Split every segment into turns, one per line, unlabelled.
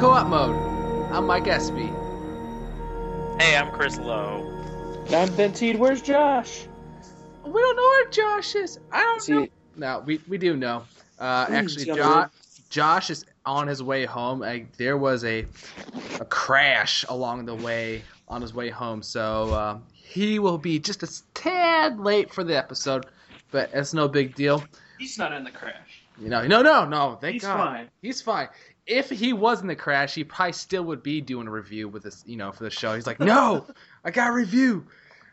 welcome to Co-op Mode. I'm Mike Espy.
Hey, I'm Chris Lowe.
I'm Ben Teed. Where's Josh?
We don't know where Josh is. I don't
See-
know. No, we, we do know. Uh, actually, Josh, Josh is on his way home. Like, there was a a crash along the way on his way home, so uh, he will be just a tad late for the episode, but it's no big deal.
He's not in the crash.
You know, no, no, no. Thank
He's
God.
fine.
He's fine. If he was in the crash, he probably still would be doing a review with this, you know, for the show. He's like, no, I got a review.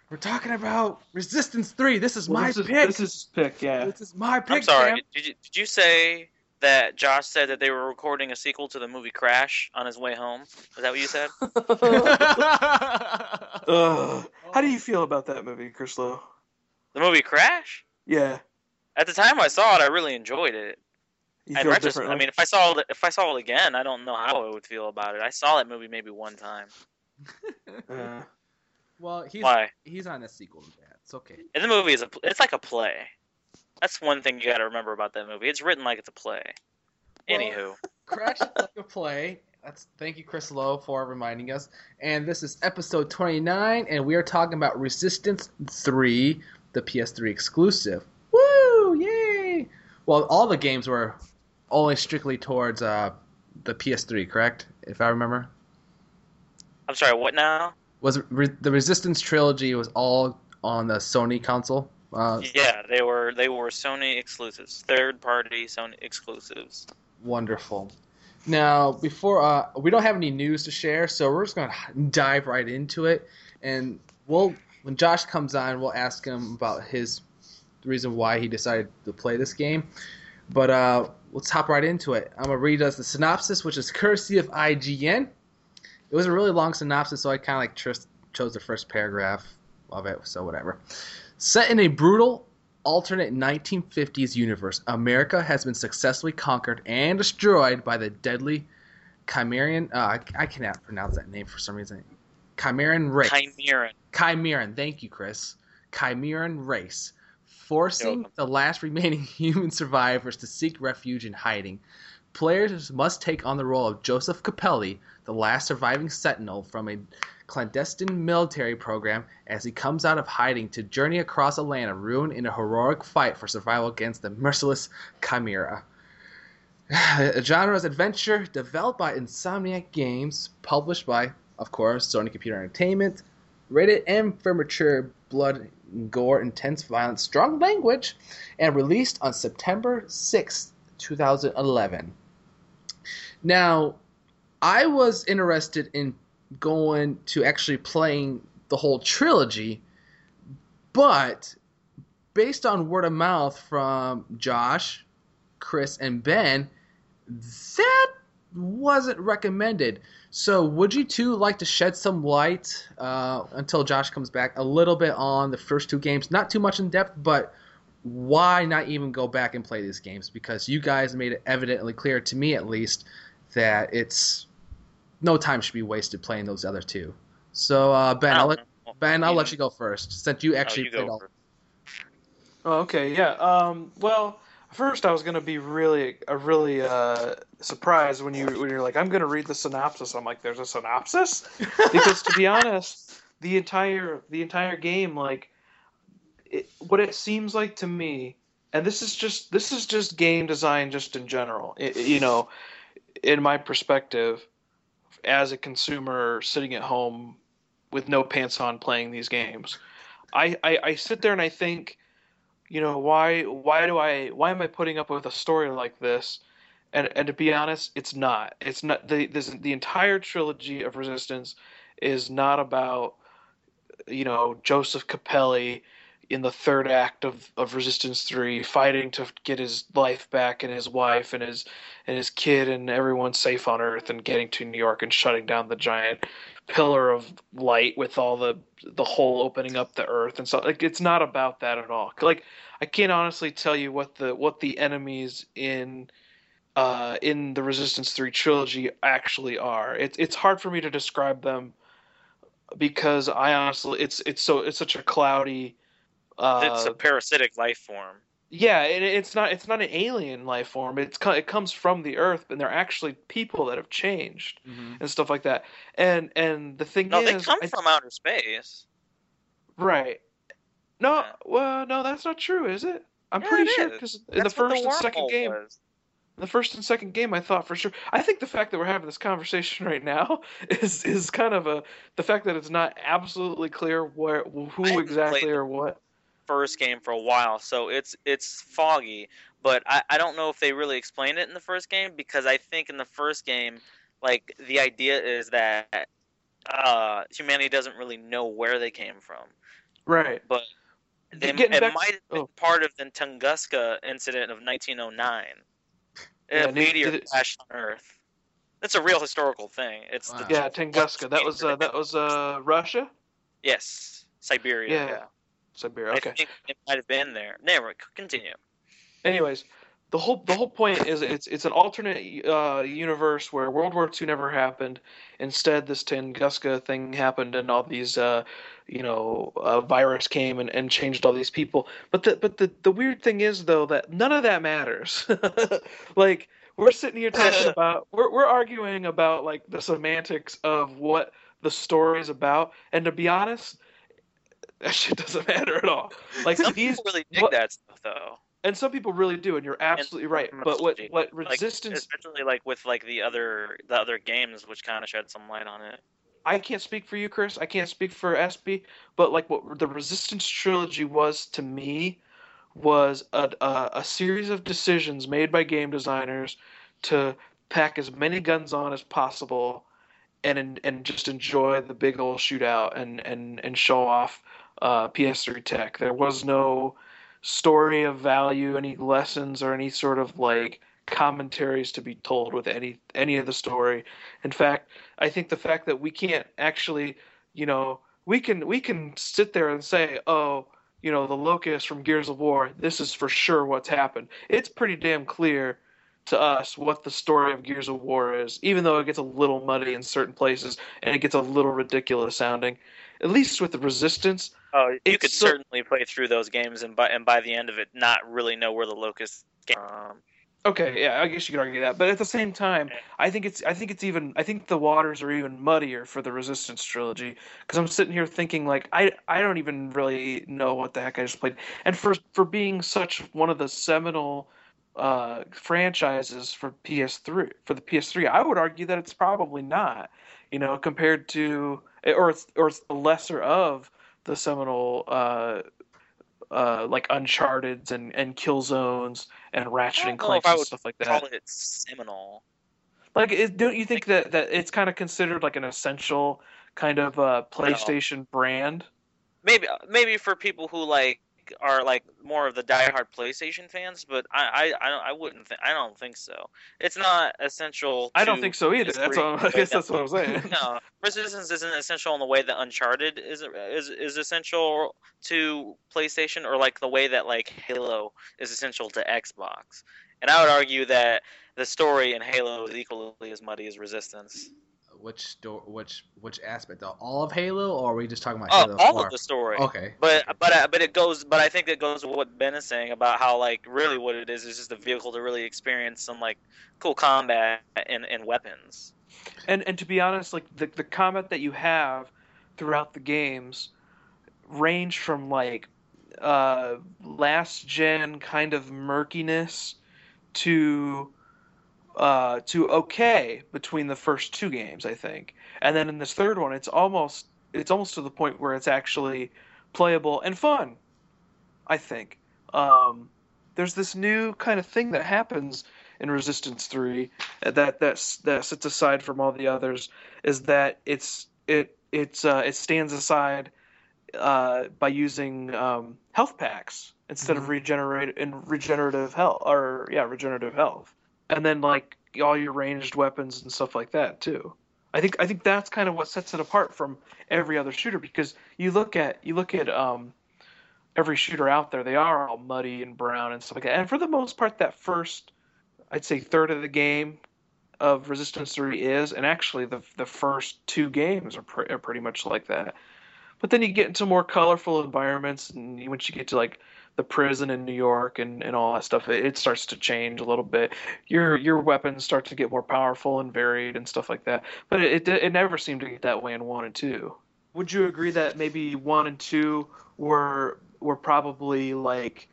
We're talking about Resistance Three. This is
Well,
my
this is,
pick.
This is pick, yeah.
This is my pick.
I'm sorry. Did you, did you say that Josh said that they were recording a sequel to the movie Crash on his way home? Is that what you said?
How do you feel about that movie, Chris Lowe?
The movie Crash?
Yeah.
At the time I saw it, I really enjoyed it.
You feel
retrospect,
differently?
I mean, if I saw it, if I saw it again, I don't know how I would feel about it. I saw that movie maybe one time.
Uh,
well, he's
Why?
he's on a sequel to that. It's okay.
And the movie is a, it's like a play. That's one thing you got to remember about that movie. It's written like it's a play.
Well-
Anywho,
Crash is like a play. That's thank you, Chris Lowe, for reminding us. And this is episode 29, and we are talking about Resistance 3, the PS3 exclusive. Woo! Yay! Well, all the games were only strictly towards uh, the PS3, correct? If I remember,
I'm sorry. What now?
was re- the Resistance trilogy was all on the Sony console. Uh,
Yeah, they were they were Sony exclusives, third party Sony exclusives.
Wonderful. Now, before uh, we don't have any news to share, so we're just gonna dive right into it, and we'll when Josh comes on, we'll ask him about his the reason why he decided to play this game. But uh, let's hop right into it. I'm gonna read us the synopsis, which is courtesy of IGN. It was a really long synopsis, so I kind of like tr- chose the first paragraph of it. So whatever. Set in a brutal alternate 1950s universe, America has been successfully conquered and destroyed by the deadly Chimerian. Uh, I, cannot pronounce that name for some reason. Chimerian race.
Chimeran.
Chimeran. Thank you, Chris. Chimeran race, forcing the last remaining human survivors to seek refuge in hiding. Players must take on the role of Joseph Capelli, the last surviving sentinel from a clandestine military program, as he comes out of hiding to journey across a land of ruin in a heroic fight for survival against the merciless Chimera. A genre is adventure developed by Insomniac Games, published by, of course, Sony Computer Entertainment, rated M for mature blood, gore, intense violence, strong language, and released on September 6th, 2011. Now, I was interested in going to actually playing the whole trilogy, but based on word of mouth from Josh, Chris, and Ben, that wasn't recommended. So, would you two like to shed some light uh, until Josh comes back a little bit on the first two games? Not too much in depth, but why not even go back and play these games? Because you guys made it evidently clear to me, at least, that it's no time should be wasted playing those other two. So, uh, Ben,
I
I'll let. Ben, I'll
You-
let you go first, since you
Oh,
actually
you
played all.
oh, okay, yeah. Um, well, first I was gonna be really, uh, really uh, surprised when you when you're like, I'm gonna read the synopsis. I'm like, there's a synopsis because to be honest, the entire the entire game, like, it, what it seems like to me, and this is just this is just game design, just in general. It, you know, in my perspective, as a consumer sitting at home with no pants on playing these games, I, I, I sit there and I think, you know, why why do I why am I putting up with a story like this? And and to be honest, it's not. It's not the this the entire trilogy of Resistance is not about you know Joseph Capelli in the third act of, of Resistance Three fighting to get his life back and his wife and his and his kid and everyone safe on Earth and getting to New York and shutting down the giant pillar of light with all the the hole opening up the Earth and so like it's not about that at all. Like I can't honestly tell you what the what the enemies in uh, in the Resistance Three trilogy actually are. It's it's hard for me to describe them because I honestly it's it's so it's such a cloudy. Uh,
it's a parasitic life form.
Yeah, it, it's not it's not an alien life form. It's it comes from the Earth, and they're actually people that have changed
Mhm.
and stuff like that. And and the thing
No,
is,
they come
I-
from outer space.
right. No,
Yeah.
well, no, that's not true, is it? I'm
Yeah,
pretty
it
sure because in the
what
first and second game,
was.
The first and second game, I thought for sure. I think the fact that we're having this conversation right now is is kind of a the fact that it's not absolutely clear where who exactly or what.
first game for a while, so it's it's foggy. But I, I don't know if they really explained it in the first game because I think in the first game, like the idea is that uh, humanity doesn't really know where they came from.
Right.
They, it might have been
oh.
part of the Tunguska incident of 1909.
Yeah,
a
did-
meteor
did it-
crashed on Earth. That's a real historical thing. It's the
Yeah, Tunguska. That was uh, that was uh, Russia,
yes, Siberia.
Yeah.
Yeah,
Siberia.
I
Okay.
think it might have been there. Never continue.
anyways the whole the whole point is it's it's an alternate uh, universe where World War II never happened. Instead, this Tunguska thing happened, and all these uh, you know uh, virus came and, and changed all these people. But the but the the weird thing is though that none of that matters. like we're sitting here talking about we're we're arguing about like the semantics of what the story is about, and to be honest. That shit doesn't matter at all. Like
Some
these,
people really dig
what-
that stuff though.
And some people really do, and you're absolutely right. But what what
Like,
resistance?
especially like with like the other the other games, which kind of shed some light on it.
I can't speak for you, Chris. I can't speak for Espy. But like what the Resistance trilogy was to me was a a, a series of decisions made by game designers to pack as many guns on as possible, and and just enjoy the big old shootout and and and show off uh, PS3 tech. There was no story of value, any lessons, or any sort of like commentaries to be told with any any of the story. In fact, I think the fact that we can't actually, you know, we can we can sit there and say, oh, you know, the locust from Gears of War, this is for sure what's happened. It's pretty damn clear to us what the story of Gears of War is, even though it gets a little muddy in certain places and it gets a little ridiculous sounding. At least with the Resistance,
Oh, you could
so-
certainly play through those games and by and by the end of it, not really know where the locust came from.
Okay, yeah, I guess you could argue that, but at the same time, I think it's I think it's even I think the waters are even muddier for the Resistance trilogy because I'm sitting here thinking like I I don't even really know what the heck I just played, and for for being such one of the seminal uh, franchises for PS3 for the PS3, I would argue that it's probably not, you know, compared to or it's or it's the lesser of the seminal uh, uh, like Uncharted and and Killzones and Ratchet and
don't know if
Clank and stuff like that.
Call it seminal.
Like, it, don't you think that that it's kind of considered like an essential kind of uh, PlayStation brand?
Maybe maybe for people who like are like more of the diehard PlayStation fans, but I I I, don't, I wouldn't think I don't think so. It's not essential.
I don't think so either. That's what, I guess that's what I'm saying.
no, Resistance isn't essential in the way that Uncharted is is is essential to PlayStation, or like the way that like Halo is essential to Xbox. And I would argue that the story in Halo is equally as muddy as Resistance.
Which sto- which which aspect? All of Halo, or are we just talking about
Oh,
Halo
all
4?
of the story.
Okay.
But but uh, but it goes. But I think it goes with what Ben is saying about how like really what it is is just a vehicle to really experience some like cool combat and, and weapons.
And and to be honest, like the the combat that you have throughout the games range from like uh, last gen kind of murkiness to uh, to okay between the first two games, I think. And then in this third one, it's almost it's almost to the point where it's actually playable and fun. I think. Um, there's this new kind of thing that happens in Resistance Three that that that sits aside from all the others is that it's it it's uh, it stands aside uh, by using um, health packs instead of regenerate and regenerative health or yeah regenerative health and then like all your ranged weapons and stuff like that too. I think I think that's kind of what sets it apart from every other shooter because you look at you look at um, every shooter out there they are all muddy and brown and stuff like that and for the most part that first I'd say third of the game of Resistance 3 is and actually the the first two games are, pre- are pretty much like that but then you get into more colorful environments and once you get to like the prison in New York and, and all that stuff, it, it starts to change a little bit. Your your weapons start to get more powerful and varied and stuff like that. But it it, it never seemed to get that way in one and two. Would you agree that maybe one and two were were probably like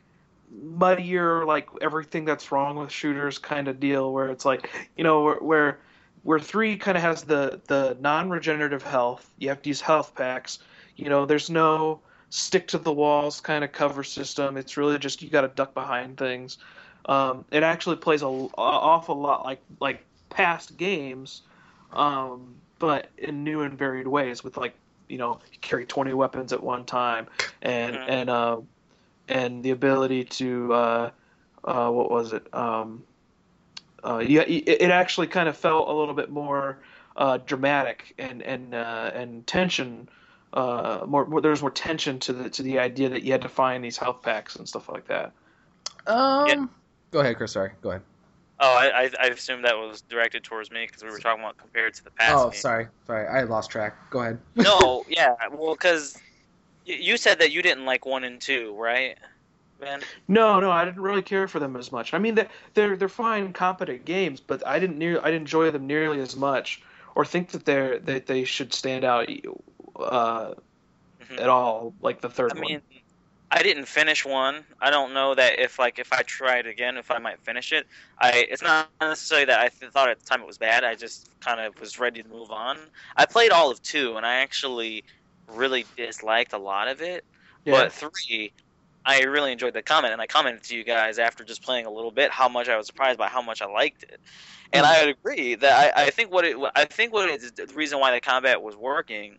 muddier, like everything that's wrong with shooters kind of deal, where it's like you know where where, where three kind of has the the non-regenerative health. You have these health packs. You know, there's no stick to the walls kind of cover system. It's really just you got to duck behind things. Um, it actually plays a, a, awful lot like like past games, um, but in new and varied ways. With like you know you carry 20 weapons at one time, and mm-hmm. and uh, and the ability to uh, uh, what was it? Um, uh, yeah, it actually kind of felt a little bit more uh, dramatic and and uh, and tension. Uh, more, more there was more tension to the to the idea that you had to find these health packs and stuff like that.
Um, yeah. go ahead, Chris. Sorry, go ahead.
Oh, I, I assumed that was directed towards me because we were talking about compared to the past.
Oh, game. sorry, sorry, I lost track. Go ahead.
no, yeah, well, because you said that you didn't like one and two, right? Man.
No, no, I didn't really care for them as much. I mean, they're they're fine, competent games, but I didn't near I didn't enjoy them nearly as much, or think that they're that they should stand out uh, mm-hmm. at all, like the third I one. Mean,
I didn't finish one. I don't know that if like if I tried again, if I might finish it. I it's not necessarily that I th- thought at the time it was bad. I just kind of was ready to move on. I played all of two, and I actually really disliked a lot of it. Yeah. But three, I really enjoyed the comment, and I commented to you guys after just playing a little bit how much I was surprised by how much I liked it. And I agree that I, I think what it I think what it, the reason why the combat was working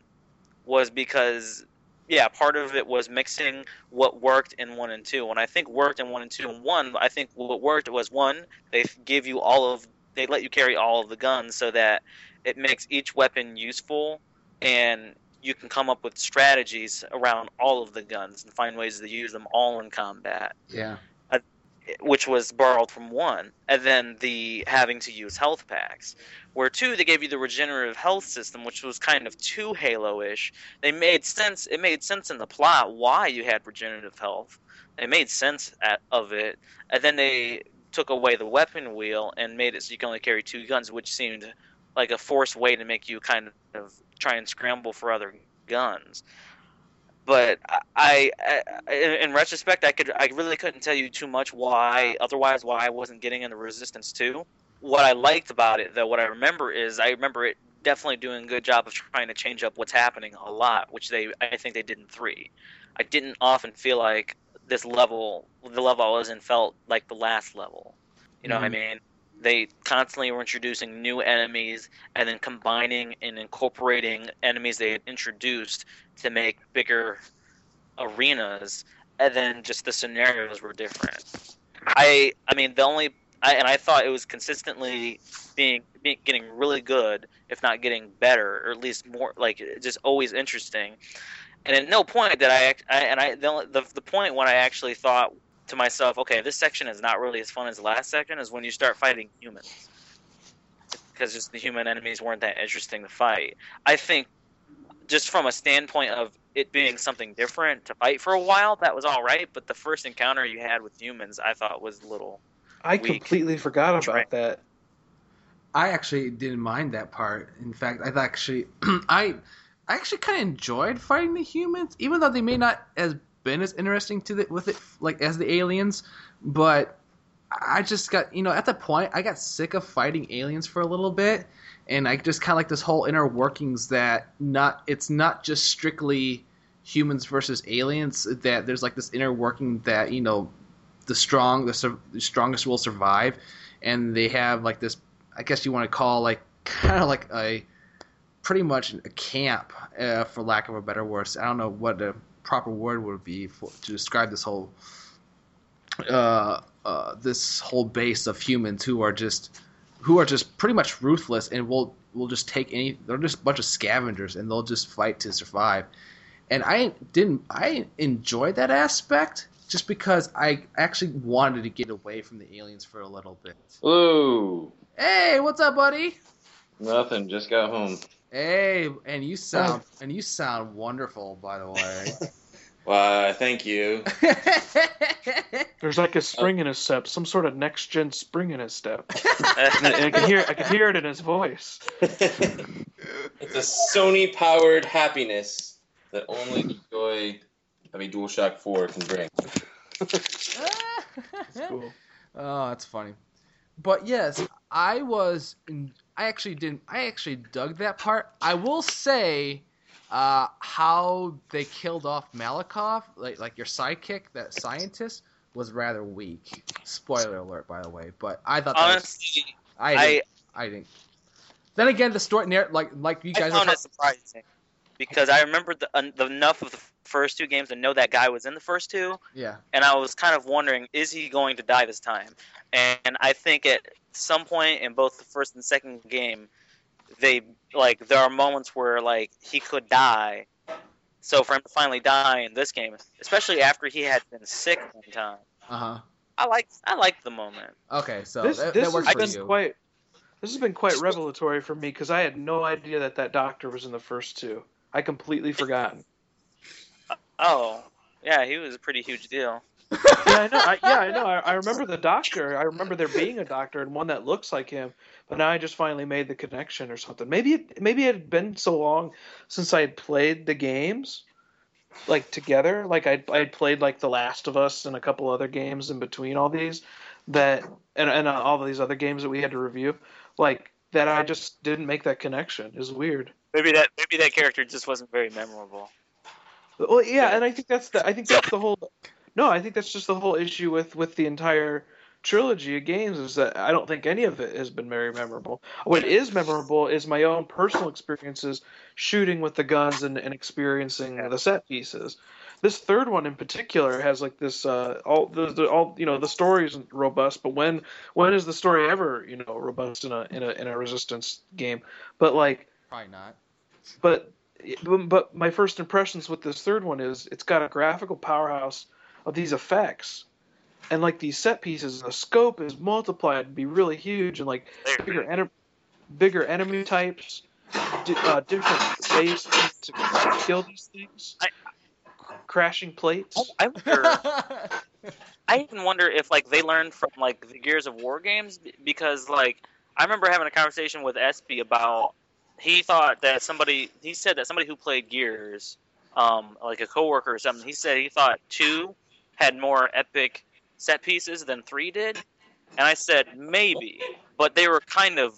was because yeah, part of it was mixing what worked in one and two. And I think worked in one and two. And one, I think what worked was one, they give you all of, they let you carry all of the guns so that it makes each weapon useful and you can come up with strategies around all of the guns and find ways to use them all in combat.
Yeah.
Which was borrowed from one, and then the having to use health packs. Where two, they gave you the regenerative health system, which was kind of too Halo-ish. They made sense. It made sense in the plot why you had regenerative health. It made sense at, of it, and then they took away the weapon wheel and made it so you can only carry two guns, which seemed like a forced way to make you kind of try and scramble for other guns. But I, I, in retrospect, I could, I really couldn't tell you too much why, otherwise, why I wasn't getting into Resistance Two. What I liked about it, though, what I remember is I remember it definitely doing a good job of trying to change up what's happening a lot, which they, I think they did in three. I didn't often feel like this level, the level I was in, felt like the last level. You know mm-hmm. what I mm-hmm. mean? They constantly were introducing new enemies and then combining and incorporating enemies they had introduced to make bigger arenas and then just the scenarios were different i i mean the only I, and I thought it was consistently being, being getting really good, if not getting better, or at least more like just always interesting. And at no point did I, I and I the, the the point when I actually thought to myself, okay, this section is not really as fun as the last section, is when you start fighting humans. Because just the human enemies weren't that interesting to fight. I think, just from a standpoint of it being something different to fight for a while, that was all right. But the first encounter you had with humans, I thought was a little.
I weak. completely forgot about right. that.
I actually didn't mind that part. In fact, I actually, I, I actually kind of enjoyed fighting the humans, even though they may not as been as interesting to the, with it like as the aliens, but I just got you know at the point I got sick of fighting aliens for a little bit, and I just kind of like this whole inner workings that not it's not just strictly humans versus aliens that there's like this inner working that you know the strong the, the strongest will survive, and they have like this I guess you want to call like kind of like a pretty much a camp uh, for lack of a better word. I don't know what the proper word would be for, to describe this whole uh, uh, this whole base of humans who are just who are just pretty much ruthless and will will just take any they're just a bunch of scavengers and they'll just fight to survive. And i didn't i enjoyed that aspect just because i actually wanted to get away from the aliens for a little bit.
Ooh.
hey what's up buddy?
Nothing just got home
Hey, and you sound and you sound wonderful, by the way.
Why, thank you.
There's like a oh. spring in his step, some sort of next gen spring in his step. And, I- I can hear I can hear it in his voice.
it's a Sony powered happiness that only the joy of a DualShock 4 can bring.
It's cool.
Oh, that's funny. But yes, I was. I actually didn't. I actually dug that part. I will say, uh, how they killed off Malikov, like like your sidekick, that scientist, was rather weak. Spoiler alert, by the way. But I thought that was,
Honestly,
I
I
didn't, I didn't. Then again, the story, like like you
I
guys are
found it surprising because I remembered the, en- the enough of the first two games to know that guy was in the first two,
yeah.
and I was kind of wondering, is he going to die this time? And I think at some point in both the first and second game, they like there are moments where like he could die. So for him to finally die in this game, especially after he had been sick one time,
Uh huh.
I like I liked the moment.
Okay, so
this
that,
this
that works
has
for
been
you.
quite this has been quite revelatory for me because I had no idea that that doctor was in the first two. I completely forgotten.
Oh, yeah, he was a pretty huge deal.
Yeah, I know. I, yeah, I know. I, I remember the doctor. I remember there being a doctor and one that looks like him. But now I just finally made the connection or something. Maybe it, maybe it had been so long since I had played the games, like together. Like I I had played like The Last of Us and a couple other games in between all these, that and and uh, all these other games that we had to review. Like that, I just didn't make that connection. Is weird.
Maybe that maybe that character just wasn't very memorable.
Well, yeah, and I think that's the I think that's the whole. No, I think that's just the whole issue with with the entire trilogy of games is that I don't think any of it has been very memorable. What is memorable is my own personal experiences shooting with the guns and, and experiencing the set pieces. This third one in particular has like this uh, all the, the all you know the story isn't robust, but when when is the story ever you know robust in a in a in a resistance game? But like
Probably not.
but but my first impressions with this third one is it's got a graphical powerhouse of these effects. And like these set pieces the scope is multiplied to be really huge and like bigger ene- bigger enemy types di- uh, different ways to kill these things.
I-
crashing plates.
I wonder. I even wonder if like they learned from like the Gears of War games because like I remember having a conversation with Espy about he thought that somebody he said that somebody who played Gears, um, like a coworker or something, he said he thought two had more epic set pieces than three did, and I said maybe, but they were kind of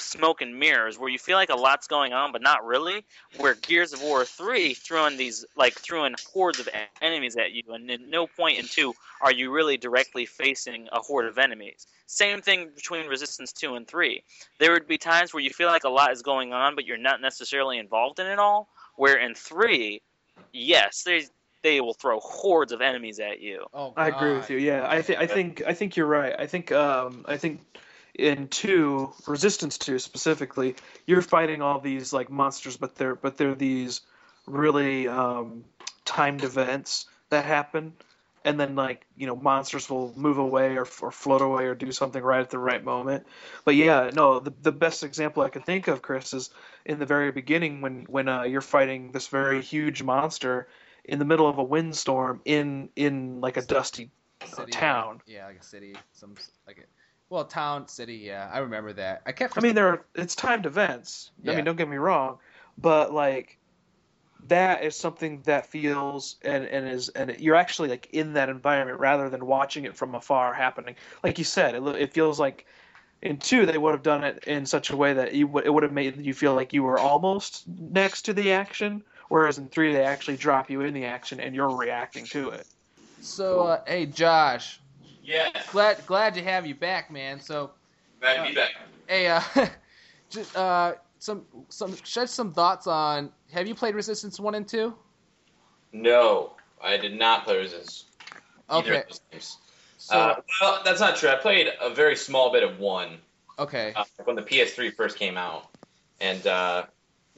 smoke and mirrors where you feel like a lot's going on but not really. Where gears of war 3 threw in these like threw in hordes of enemies at you and at no point in 2 are you really directly facing a horde of enemies. Same thing between resistance 2 and 3 there would be times where you feel like a lot is going on but you're not necessarily involved in it all. Where in 3 yes they they will throw hordes of enemies at you
oh,
I agree with you. Yeah, I think I think I think you're right. I think um I think in two resistance two specifically, you're fighting all these like monsters, but they're but they're these really um, timed events that happen, and then like you know monsters will move away or, or float away or do something right at the right moment. But yeah, no, the the best example I can think of, Chris, is in the very beginning when when uh, you're fighting this very huge monster in the middle of a windstorm in in like a dusty uh,
City,
town.
Yeah, like a city, some like a well, town, city. Yeah, I remember that. I kept.
I mean, there are it's timed events. I mean, don't get me wrong, but like that is something that feels and and is and you're actually like in that environment rather than watching it from afar happening. Like you said, it, it feels like in two they would have done it in such a way that you would it would have made you feel like you were almost next to the action, whereas in three they actually drop you in the action and you're reacting to it.
so, uh, hey, Josh,
Yeah,
glad glad to have you back, man. So,
glad to be back.
hey, uh, just uh, some some shed some thoughts on. Have you played Resistance one and two?
No, I did not play Resistance. Either
Okay,
of those games.
so
Uh, well, that's not true. I played a very small bit of one
okay,
uh, when the PS3 first came out, and uh,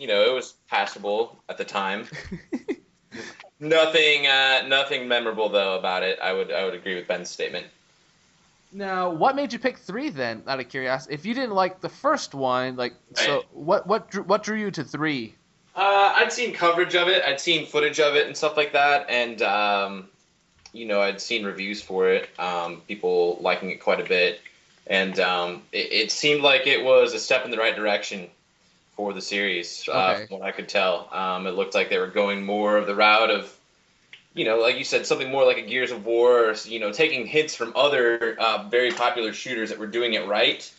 you know it was passable at the time. nothing, uh, nothing memorable though about it. I would, I would agree with Ben's statement.
Now, what made you pick three then? Out of curiosity, if you didn't like the first one, like, so what what drew, what drew you to three?
Uh, I'd seen coverage of it. I'd seen footage of it and stuff like that, and um, you know, I'd seen reviews for it. Um, people liking it quite a bit, and um, it, it seemed like it was a step in the right direction for the series, uh,
Okay.
from what I could tell. Um, it looked like they were going more of the route of, you know, like you said, something more like a Gears of War. Or, you know, taking hints from other uh, very popular shooters that were doing it right,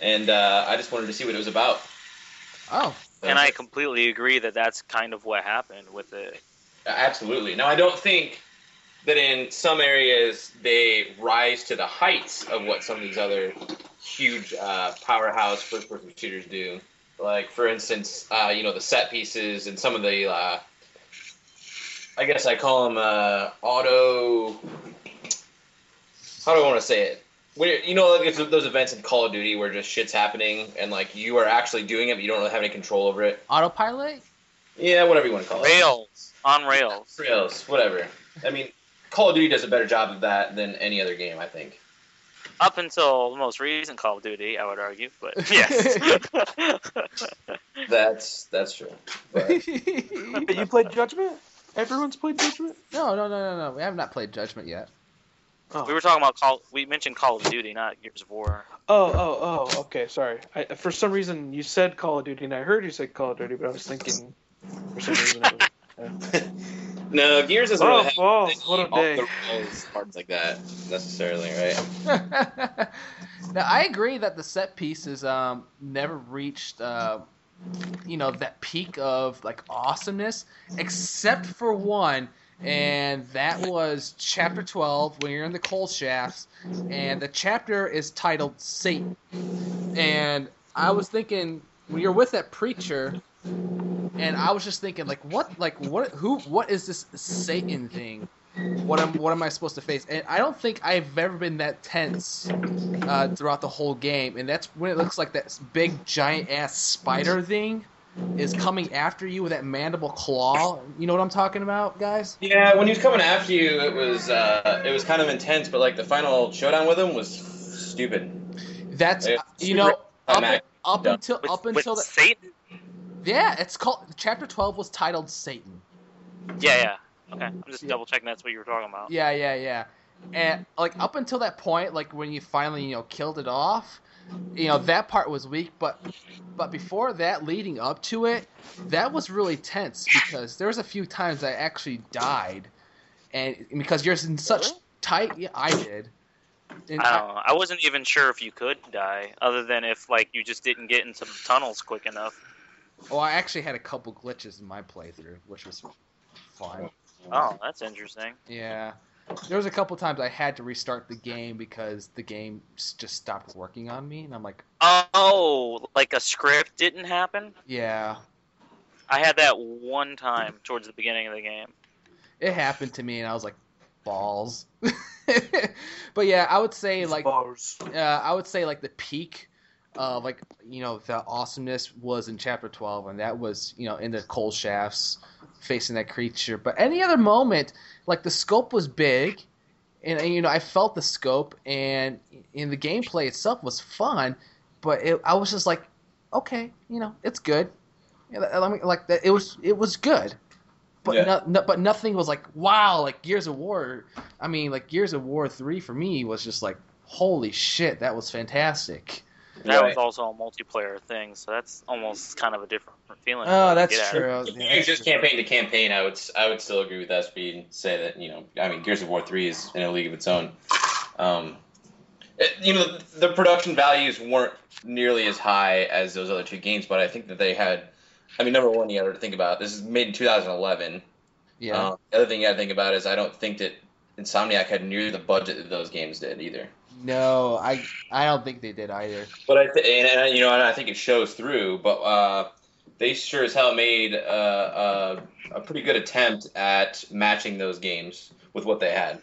and uh, I just wanted to see what it was about.
Oh,
And I completely agree that that's kind of what happened with it.
Absolutely. Now, I don't think that in some areas they rise to the heights of what some of these other huge uh, powerhouse first-person shooters do. Like, for instance, uh, you know, the set pieces and some of the, uh, I guess I call them uh, auto. How do I want to say it? When you're- know, like it's those events in Call of Duty where just shit's happening and like you are actually doing it, but you don't really have any control over it.
autopilot.
Yeah, whatever you want to call it.
Rails on rails.
Rails, whatever. I mean, Call of Duty does a better job of that than any other game, I think.
Up until the most recent Call of Duty, I would argue, but yes.
That's that's true. But
But you played Judgment? Everyone's played Judgment?
No, no, no, no, no. We have not played Judgment yet.
Oh.
we were talking about Call. We mentioned Call of Duty, not Gears of War.
Oh, oh, oh, okay, sorry. I, for some reason, you said Call of Duty, and I heard you say Call of Duty, but I was thinking, for some reason, it was,
no, Gears doesn't really have
balls,
any
what a
off
day.
the rails parts like that necessarily, right?
now I agree that the set pieces um, never reached, uh, you know, that peak of like awesomeness, except for one, and that was chapter twelve when you're in the coal shafts, and the chapter is titled Satan, and I was thinking when you're with that preacher. And I was just thinking, like, what, like, what, who, what is this Satan thing? what am what am I supposed to face? And I don't think I've ever been that tense uh, throughout the whole game. And that's when it looks like that big giant ass spider thing is coming after you with that mandible claw. You know what I'm talking about, guys?
Yeah, when he was coming after you, it was uh, it was kind of intense, but like the final showdown with him was stupid.
That's
Yeah,
you know up, up until
With,
up
with
until that.
Satan.
Yeah, it's called chapter 12 was titled Satan.
Yeah, yeah. Okay, I'm just
Yeah.
double checking that's what you were talking about.
Yeah, yeah, yeah. And like up until that point, like when you finally you know killed it off, you know that part was weak. But but before that, leading up to it, that was really tense because there was a few times I actually died, and because you're in such tight. Yeah, I did. And
I don't know. I wasn't even sure if you could die, other than if like you just didn't get into the tunnels quick enough.
Well, I actually had a couple glitches in my playthrough, which was fun.
Oh, that's interesting.
Yeah. There was a couple times I had to restart the game because the game just stopped working on me, and I'm like,
Oh, like a script didn't happen?
yeah,
I had that one time towards the beginning of the game.
it happened to me, and I was like, balls. but yeah, I would say like, uh, I would say like the peak of like you know the awesomeness was in chapter 12, and that was you know in the coal shafts facing that creature. But any other moment, like the scope was big. And, and, you know, I felt the scope, and in the gameplay itself was fun, but it, I was just like, okay, you know, it's good. I mean, like that, it was, it was good, but
Yeah.
no, no, but nothing was like, wow, like Gears of War. I mean, like Gears of War three for me was just like, holy shit, that was fantastic.
That
Right.
was also a multiplayer thing, so that's almost kind of a different feeling.
Oh, that's
get at.
true.
If
Yeah,
you
that's
just
true.
campaign to campaign, I would s- I would still agree with that speed and say that you know I mean Gears of War three is in a league of its own. Um, it- you know the production values weren't nearly as high as those other two games, but I think that they had. I mean, number one, you got to think about this is made in 2011.
Yeah.
Um, the other thing you got to think about is I don't think that Insomniac had nearly the budget that those games did either.
No, I, I don't think they did either.
But I th- and, and you know, and I think it shows through. But uh, they sure as hell made uh, uh, a pretty good attempt at matching those games with what they had.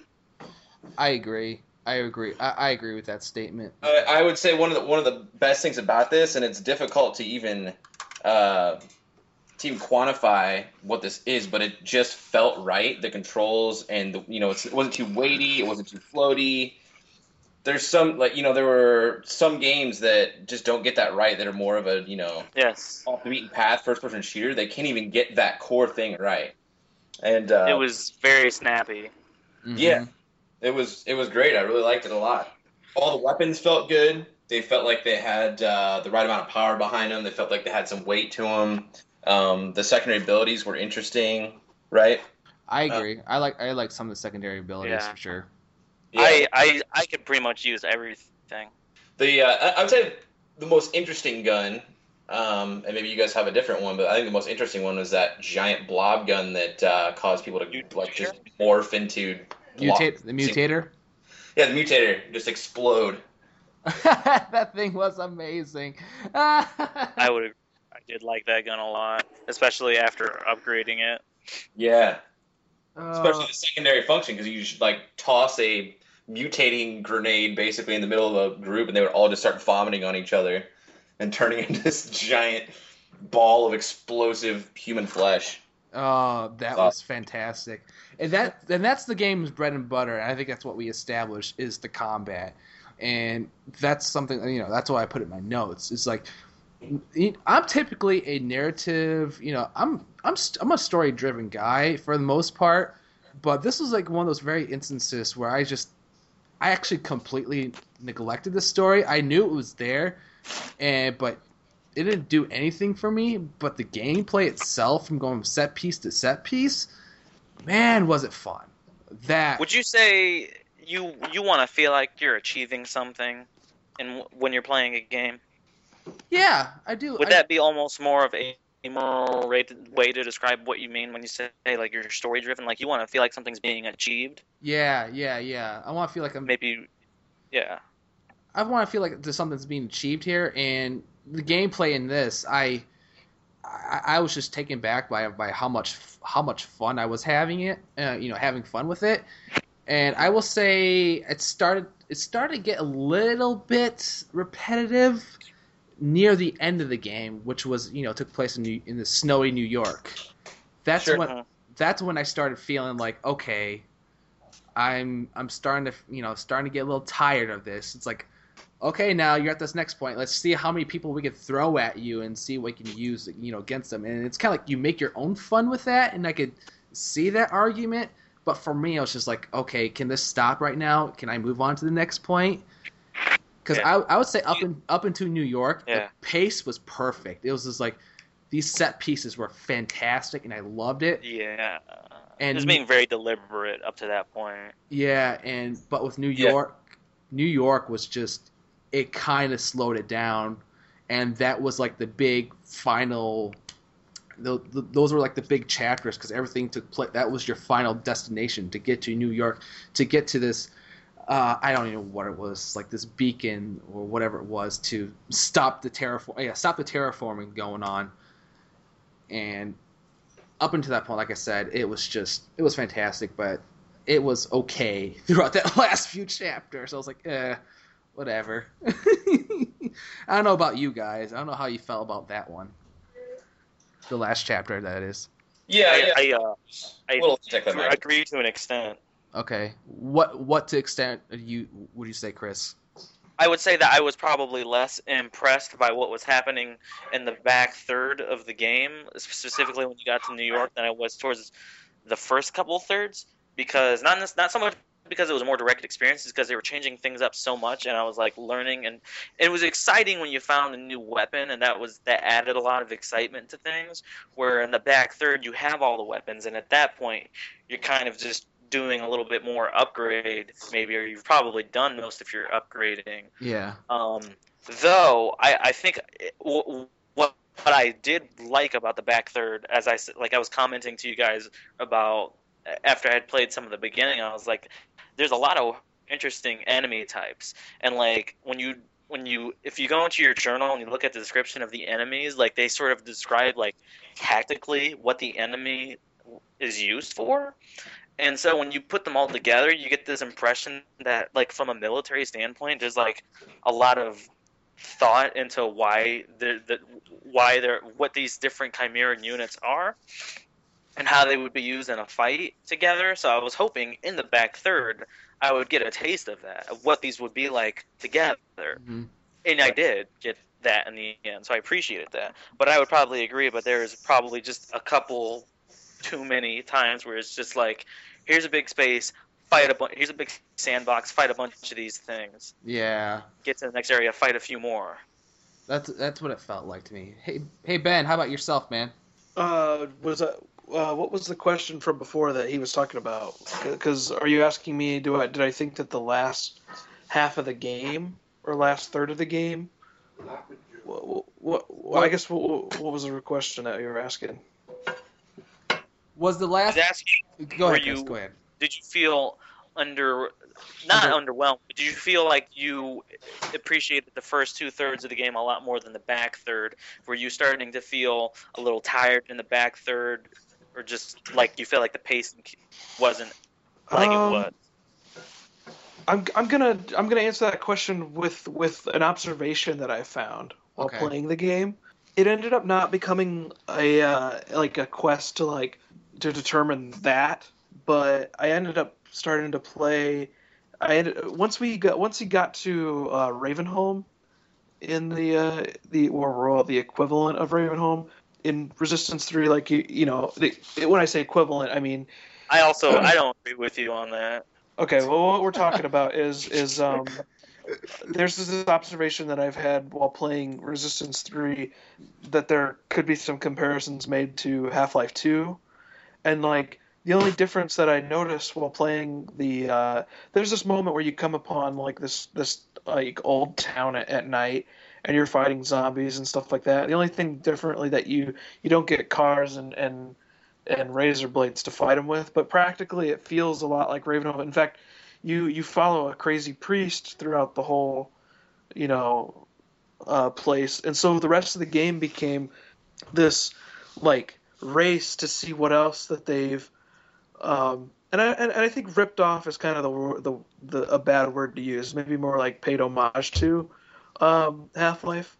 I agree. I agree. I, I agree with that statement.
I, I would say one of the one of the best things about this, and it's difficult to even uh, to even quantify what this is, but it just felt right. The controls and the, you know, it's, it wasn't too weighty, it wasn't too floaty. There's some like you know there were some games that just don't get that right that are more of a you know
Yes.
off the beaten path first person shooter. They can't even get that core thing right. And uh,
It was very snappy.
Mhm.
Yeah. it was it was great. I really liked it a lot. All the weapons felt good. They felt like they had uh, the right amount of power behind them. They felt like they had some weight to them. Um, the secondary abilities were interesting, right?
I agree. I like I like some of the secondary abilities
Yeah.
for sure.
I, I I could pretty much use everything.
The uh, I- I would say the most interesting gun, um, and maybe you guys have a different one, but I think the most interesting one was that giant blob gun that uh, caused people to like just morph into
Mutate the mutator.
Yeah, the mutator just explode.
that thing was amazing.
I would I did like that gun a lot, especially after upgrading it.
Yeah,
Uh,
especially the secondary function because you just like toss a mutating grenade basically in the middle of a group, and they would all just start vomiting on each other and turning into this giant ball of explosive human flesh.
Oh, that was fantastic. And that and that's the game's bread and butter. And I think that's what we established is the combat. And that's something you know, that's why I put it in my notes. It's like I'm typically a narrative, you know, I'm I'm I'm a story-driven guy for the most part, but this was like one of those very instances where I just I actually completely neglected the story. I knew it was there, and but it didn't do anything for me. But the gameplay itself, from going from set piece to set piece, man, was it fun! That
Would you say you you want to feel like you're achieving something, and when you're playing a game?
yeah, I do.
Would
I-
that be almost more of a more way to describe what you mean when you say like you're story driven? Like you want to feel like something's being achieved?
Yeah, yeah, yeah. I want to feel like I'm.
Maybe, yeah.
I want to feel like there's something's being achieved here, and the gameplay in this, I, I, I was just taken back by by how much how much fun I was having it. Uh, you know, having fun with it, and I will say it started it started to get a little bit repetitive near the end of the game, which was you know took place in New, in the snowy New York. That's
Sure.
when
Mhm.
that's when I started feeling like okay, I'm I'm starting to you know starting to get a little tired of this. It's like okay, now you're at this next point. Let's see how many people we can throw at you and see what we can use you know against them. And it's kind of like you make your own fun with that, and I could see that argument. But for me, I was just like, okay, can this stop right now? Can I move on to the next point? Because
Yeah.
I, I would say up in, up into New York,
Yeah.
the pace was perfect. It was just like these set pieces were fantastic, and I loved it.
Yeah.
And-
And it's being very deliberate up to that point.
Yeah, and but with New
Yeah.
York, New York was just it kind of slowed it down, and that was like the big final. tho- th those were like the big chapters because everything took place. That was your final destination to get to New York, to get to this. Uh, I don't even know what it was, like this beacon or whatever it was to stop the terraform. Yeah, stop the terraforming going on. And up until that point, like I said, it was just it was fantastic, but it was okay throughout that last few chapters. I was like, eh, whatever. I don't know about you guys. I don't know how you felt about that one. The last chapter, that is.
Yeah, yeah.
I, I, uh, I
a little
agree to an extent.
Okay. What what to extent you would you say, Chris?
I would say that I was probably less impressed by what was happening in the back third of the game, specifically when you got to New York, than I was towards the first couple thirds. Because not not so much because it was a more direct experience, because they were changing things up so much, and I was like learning, and it was exciting when you found a new weapon, and that was that added a lot of excitement to things. Where in the back third, you have all the weapons, and at that point, you're kind of just doing a little bit more upgrade, maybe, or you've probably done most of your upgrading.
Yeah.
Um, though I, I think it- wh- what what I did like about the back third, as I like I was commenting to you guys about after I had played some of the beginning, I was like, there's a lot of interesting enemy types, and like when you when you if you go into your journal and you look at the description of the enemies, like they sort of describe like tactically what the enemy is used for. And so when you put them all together, you get this impression that, like, from a military standpoint, there's like a lot of thought into why the the why they're what these different Chimeran units are. and how they would be used in a fight together. So I was hoping in the back third I would get a taste of that, of what these would be like together.
Mhm.
And I did get that in the end, so I appreciated that. But I would probably agree, but there's probably just a couple too many times where it's just like, here's a big space, fight a bunch, here's a big sandbox, fight a bunch of these things,
Yeah,
get to the next area, fight a few more.
that's that's what it felt like to me. Hey, hey Ben, how about yourself, man?
Uh, was that uh, what was the question from before that he was talking about? Because are you asking me? Do I did I think that the last half of the game or last third of the game? What, what, what I guess what, what was the question that you were asking?
Was the last?
was asking,
Go
were
ahead, Chris, go ahead.
did you feel under, not underwhelmed, but did you feel like you appreciated the first two thirds of the game a lot more than the back third? Were you starting to feel a little tired in the back third, or just like you feel like the pace wasn't like
Um,
it was?
I'm I'm gonna I'm gonna answer that question with with an observation that I found while
Okay.
playing the game. It ended up not becoming a uh, like a quest to like to determine that, but I ended up starting to play. I ended, once we got once he got to uh, Ravenholm in the uh, the or well, the equivalent of Ravenholm in Resistance Three, like you you know the, when I say equivalent, I mean
I also I don't agree with you on that.
Okay, well, what we're talking about is is um, there's this observation that I've had while playing Resistance Three that there could be some comparisons made to Half Life Two, and like the only difference that I noticed while playing the uh, there's this moment where you come upon like this this like old town at, at night and you're fighting zombies and stuff like that. The only thing differently that you you don't get cars and and and razor blades to fight them with, but practically it feels a lot like Ravenholm. In fact, you you follow a crazy priest throughout the whole, you know, uh, place, and so the rest of the game became this like race to see what else that they've, um, and I and, I think ripped off is kind of the the the a bad word to use, maybe more like paid homage to, um, Half Life,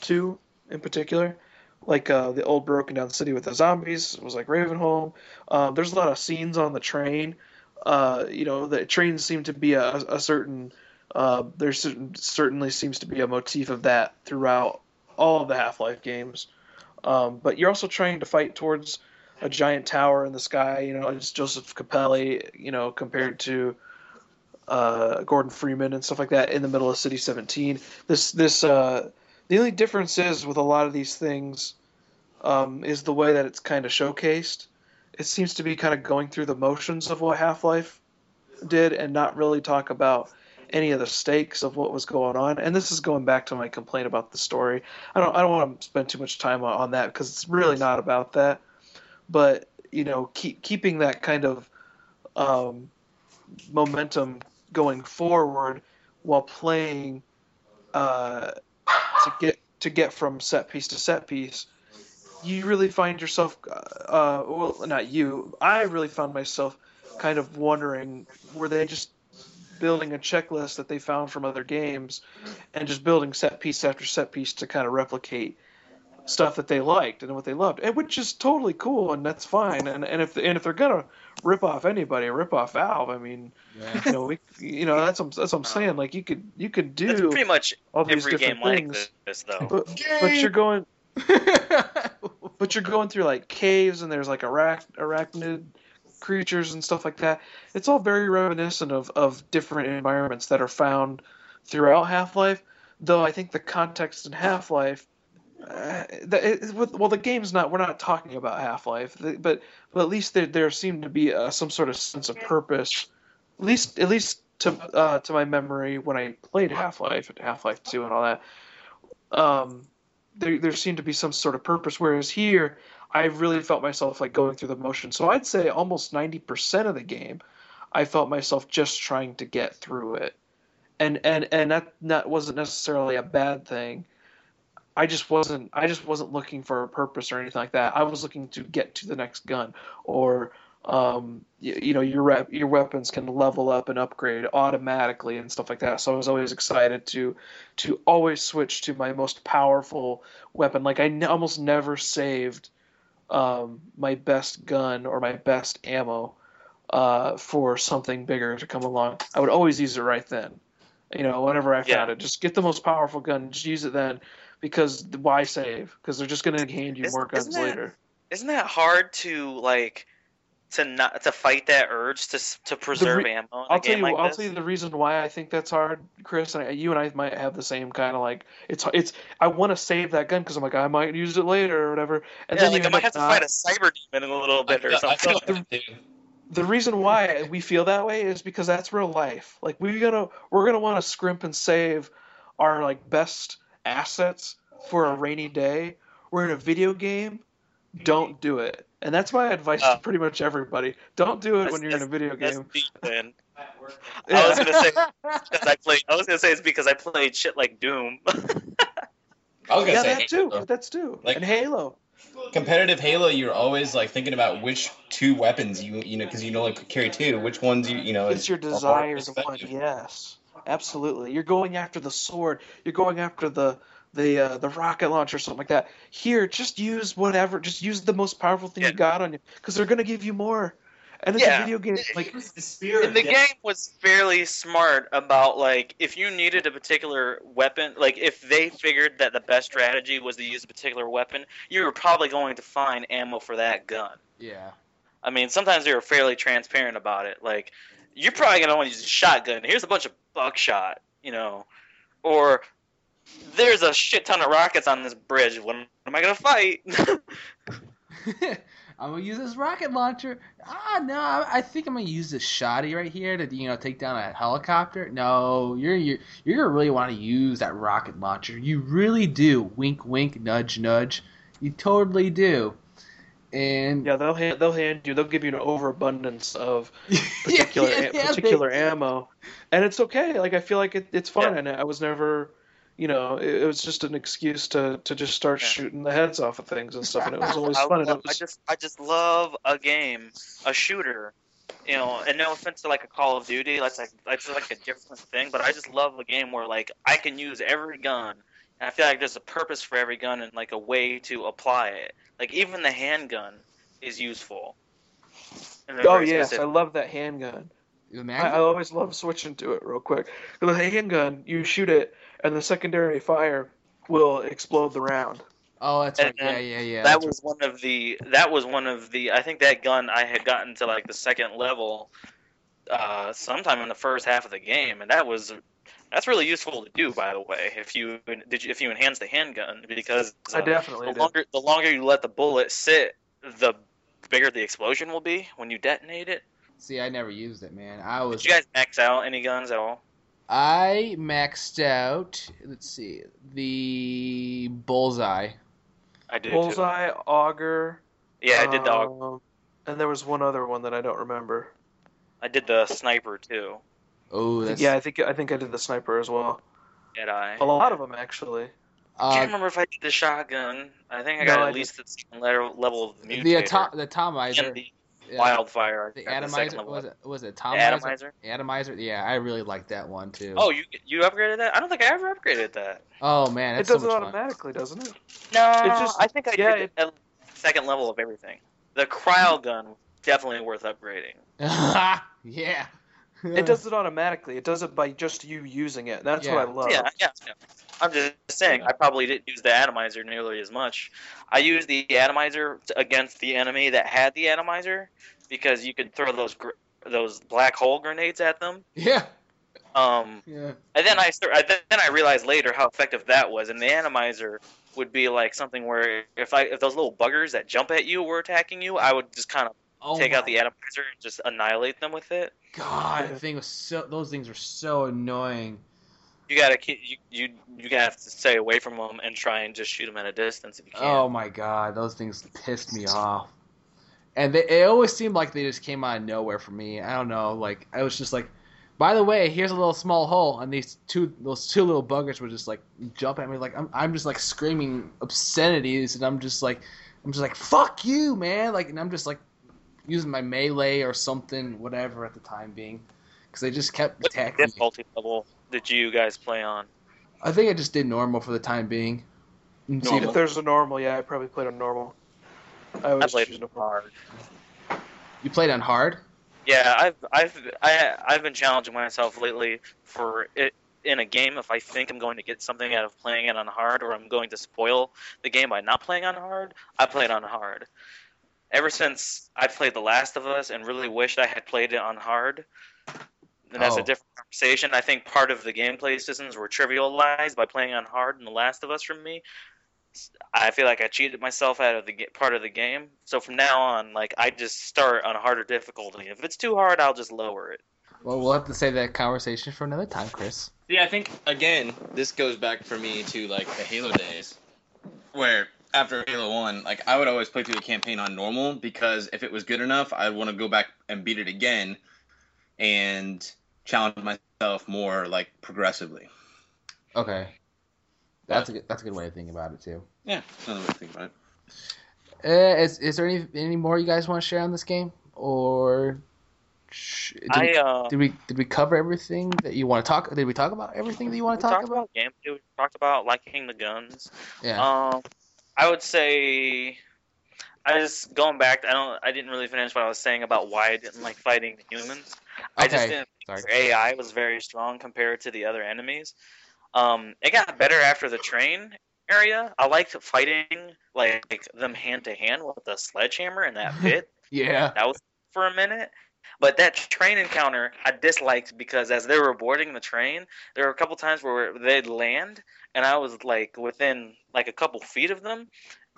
two in particular like uh, the old broken down city with the zombies was like Ravenholm. Um, there's a lot of scenes on the train. Uh, you know, the trains seem to be a, a certain. Uh, there certain, certainly seems to be a motif of that throughout all of the Half-Life games. Um, but you're also trying to fight towards a giant tower in the sky. You know, it's Joseph Capelli. You know, compared to uh, Gordon Freeman and stuff like that in the middle of City 17. This this uh, the only difference is with a lot of these things um, is the way that it's kind of showcased. It seems to be kind of going through the motions of what Half Life did and not really talk about any of the stakes of what was going on. And this is going back to my complaint about the story. I don't I don't want to spend too much time on, on that because it's really not about that. But you know, keep keeping that kind of um, momentum going forward while playing uh, to get to get from set piece to set piece, you really find yourself, uh, well, not you. I really found myself kind of wondering, were they just building a checklist that they found from other games, and just building set piece after set piece to kind of replicate stuff that they liked and what they loved, and which is totally cool and that's fine. And and if and if they're gonna rip off anybody, rip off Valve. I mean,
Yeah.
you know, we, you know, that's what, that's what I'm saying. Like you could you could
That's
do
pretty much
all these
every
different
game like
things,
this, though.
but but you're going but you're going through like caves and there's like arach- arachnid creatures and stuff like that. It's all very reminiscent of, of different environments that are found throughout Half Life. Though I think the context in Half Life, uh, well, the game's not. We're not talking about Half Life, but but at least there there seemed to be uh some sort of sense of purpose. At least at least to uh, to my memory when I played Half Life and Half Life Two and all that. Um, there there seemed to be some sort of purpose. Whereas here, I really felt myself like going through the motion. So I'd say almost ninety percent of the game, I felt myself just trying to get through it, and and and that that wasn't necessarily a bad thing. I just wasn't I just wasn't looking for a purpose or anything like that. I was looking to get to the next gun or um, you, you know your rep, your weapons can level up and upgrade automatically and stuff like that. So I was always excited to to always switch to my most powerful weapon. Like I n- almost never saved um, my best gun or my best ammo uh, for something bigger to come along, I would always use it right then. You know, whenever I
Yeah.
found it, just get the most powerful gun, just use it then, because why save? Because they're just going to hand you
Isn't-
more guns
isn't that-
later.
Isn't that hard to like to not to fight that urge to to preserve
re-
ammo in
I'll
a
tell
game
you.
like
I'll
this?
tell you the reason why I think that's hard, Chris. And I, you and I might have the same kind of like it's it's. I want to save that gun because I'm like I might use it later or whatever. And
yeah,
then
like
you
I
end
might
up
have to
not-
fight a cyber demon in a little bit
I
or
feel- I
something.
feel that too.
the reason why we feel that way is because that's real life. Like we're gonna we're gonna want to scrimp and save our like best assets for a rainy day. We're in a video game. Don't do it. And that's my advice
Uh,
to pretty much everybody. Don't do it when you're in a video game.
deep.
Yeah.
I was gonna say because I played. I was gonna say it's because I played shit like Doom.
I was gonna
yeah,
say
that too.
Halo.
That's too.
Like-
and Halo.
competitive Halo. You're always like thinking about which two weapons you you know because you know only carry two. Which ones you you know?
It's your
are more
desire to want.
effective.
Yes, absolutely. You're going after the sword. You're going after the the uh, the rocket launcher, or something like that. Here, just use whatever. Just use the most powerful thing
Yeah.
you got on you, because they're gonna give you more. And it's
Yeah.
a video game. Like
the spirit.
And the
yeah.
game was fairly smart about like if you needed a particular weapon, like if they figured that the best strategy was to use a particular weapon, you were probably going to find ammo for that gun.
Yeah.
I mean, sometimes they were fairly transparent about it. Like, you're probably gonna want to use a shotgun. Here's a bunch of buckshot, you know, or there's a shit ton of rockets on this bridge. When am I gonna fight?
I'm gonna use this rocket launcher. Ah, no, I I think I'm gonna use this shoddy right here to you know take down a helicopter. No, you're you're you're gonna really want to use that rocket launcher. You really do. Wink, wink, nudge, nudge. You totally do. And
yeah, they'll hand they'll hand you. They'll give you an overabundance of
Yeah,
particular
yeah,
a-
yeah, they-
particular ammo, and it's okay. Like I feel like it, it's fun,
Yeah.
and I was never, you know, it, it was just an excuse to to just start
Yeah.
shooting the heads off of things and stuff, and it was always
I,
fun. And
love-
it was,
I just I just love a game, a shooter. You know, and no offense to like a Call of Duty, that's like that's like a different thing. But I just love a game where like I can use every gun. And I feel like there's a purpose for every gun and like a way to apply it. Like even the handgun is useful.
Oh
very
yes, I love that handgun.
the
I, I always love switching to it real quick. The handgun, you shoot it, and the secondary fire will explode the round.
oh, that's right. Yeah, yeah, yeah.
that
that's
was one of the that was one of the I think that gun I had gotten to like the second level uh sometime in the first half of the game and that was that's really useful to do by the way if you did you, if you enhance the handgun because
I
uh,
definitely
the
did.
longer the longer you let the bullet sit the bigger the explosion will be when you detonate it.
See, I never used it, man. I was.
Did you guys max out any guns at all?
I maxed out. Let's see, the bullseye.
I did. Too.
Bullseye, auger.
Yeah, I did the auger.
um, and there was one other one that I don't remember.
I did the sniper too.
Oh, that's
Yeah, I think I think I did the sniper as well.
Did I?
A lot of them actually.
I can't
Uh,
remember if I did the shotgun. I think I
No,
got
I
at least the second level of
the
mutator.
atom, the atomizer.
and the
yeah,
wildfire.
The
at the
atomizer was it? Was it
The
atomizer?
atomizer.
Atomizer. Yeah, I really like that one too.
Oh, you you upgraded that? I don't think I ever upgraded that.
Oh man,
It does
so
it
much fun.
automatically, doesn't it?
No,
It's just-
I think I
yeah,
did the second level of everything. The cryo gun definitely worth upgrading.
yeah.
It does it automatically. It does it by just you using it. That's what I love.
Yeah, yeah. yeah. I'm just saying, I probably didn't use the atomizer nearly as much. I used the atomizer against the enemy that had the atomizer because you could throw those gr- those black hole grenades at them.
Yeah.
Um,
Yeah.
And then I start, I- then I realized later how effective that was. And the atomizer would be like something where if I if those little buggers that jump at you were attacking you, I would just kind of
Oh
take out the atomizer and just annihilate them with it.
God, the thing was so. Those things were so annoying.
You gotta keep you you you gotta have to stay away from them and try and just shoot them at a distance if you can.
Oh my God, those things pissed me off. And they, it always seemed like they just came out of nowhere for me. I don't know. Like I was just like, by the way, here's a little small hole, and these two those two little buggers were just like jump at me. Like I'm I'm just like screaming obscenities, and I'm just like I'm just like fuck you, man. Like and I'm just like using my melee or something, whatever at the time being, because they just kept attacking
difficulty level did you guys play on?
I think I just did normal for the time being. And see if-
If there's a normal, yeah, I probably played on normal. I
I
always
played on hard.
You played on hard?
Yeah, I've I've I, I've been challenging myself lately for it in a game. If I think I'm going to get something out of playing it on hard, or I'm going to spoil the game by not playing on hard, I play it on hard. Ever since I played The Last of Us and really wished I had played it on hard, and that's
Oh.
a different conversation. I think part of the gameplay systems were trivialized by playing on hard in The Last of Us for me. I feel like I cheated myself out of the part of the game. So from now on, like I just start on a harder difficulty. If it's too hard, I'll just lower it.
Well, we'll have to save that conversation for another time, Chris.
Yeah, I think again, this goes back for me to like the Halo days, where after Halo One, like I would always play through the campaign on normal because if it was good enough, I'd want to go back and beat it again, and challenge myself more like progressively.
Okay. That's a good, that's a good way of thinking about it too.
Yeah, another way to think about it.
Uh, is is there any any more you guys want to share on this game, or sh- did,
I
we,
uh,
did we did we cover everything that you want to talk? Did we talk about everything that you want to talk about?
about gameplay. We talked about liking the guns.
Yeah.
Um, I would say, I just going back. I don't. I didn't really finish what I was saying about why I didn't like fighting the humans. I just didn't
sorry.
AI was very strong compared to the other enemies. Um, it got better after the train area. I liked fighting like them hand to hand with the sledgehammer in that pit.
yeah.
that was for a minute. But that train encounter I disliked because as they were boarding the train, there were a couple times where they'd land and I was like within like a couple feet of them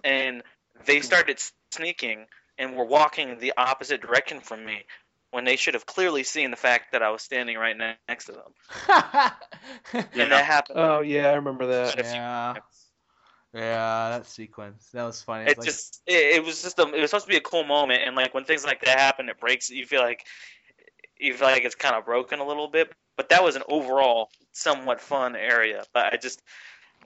and they started sneaking and were walking the opposite direction from me when they should have clearly seen the fact that I was standing right ne- next to them. And that happened.
Oh yeah, I remember that.
quite a few
yeah. Yeah, that sequence. That was funny.
It
It's like-
just it, it was just a, it was supposed to be a cool moment and like when things like that happen it breaks you feel like you feel like it's kind of broken a little bit but that was an overall somewhat fun area but I just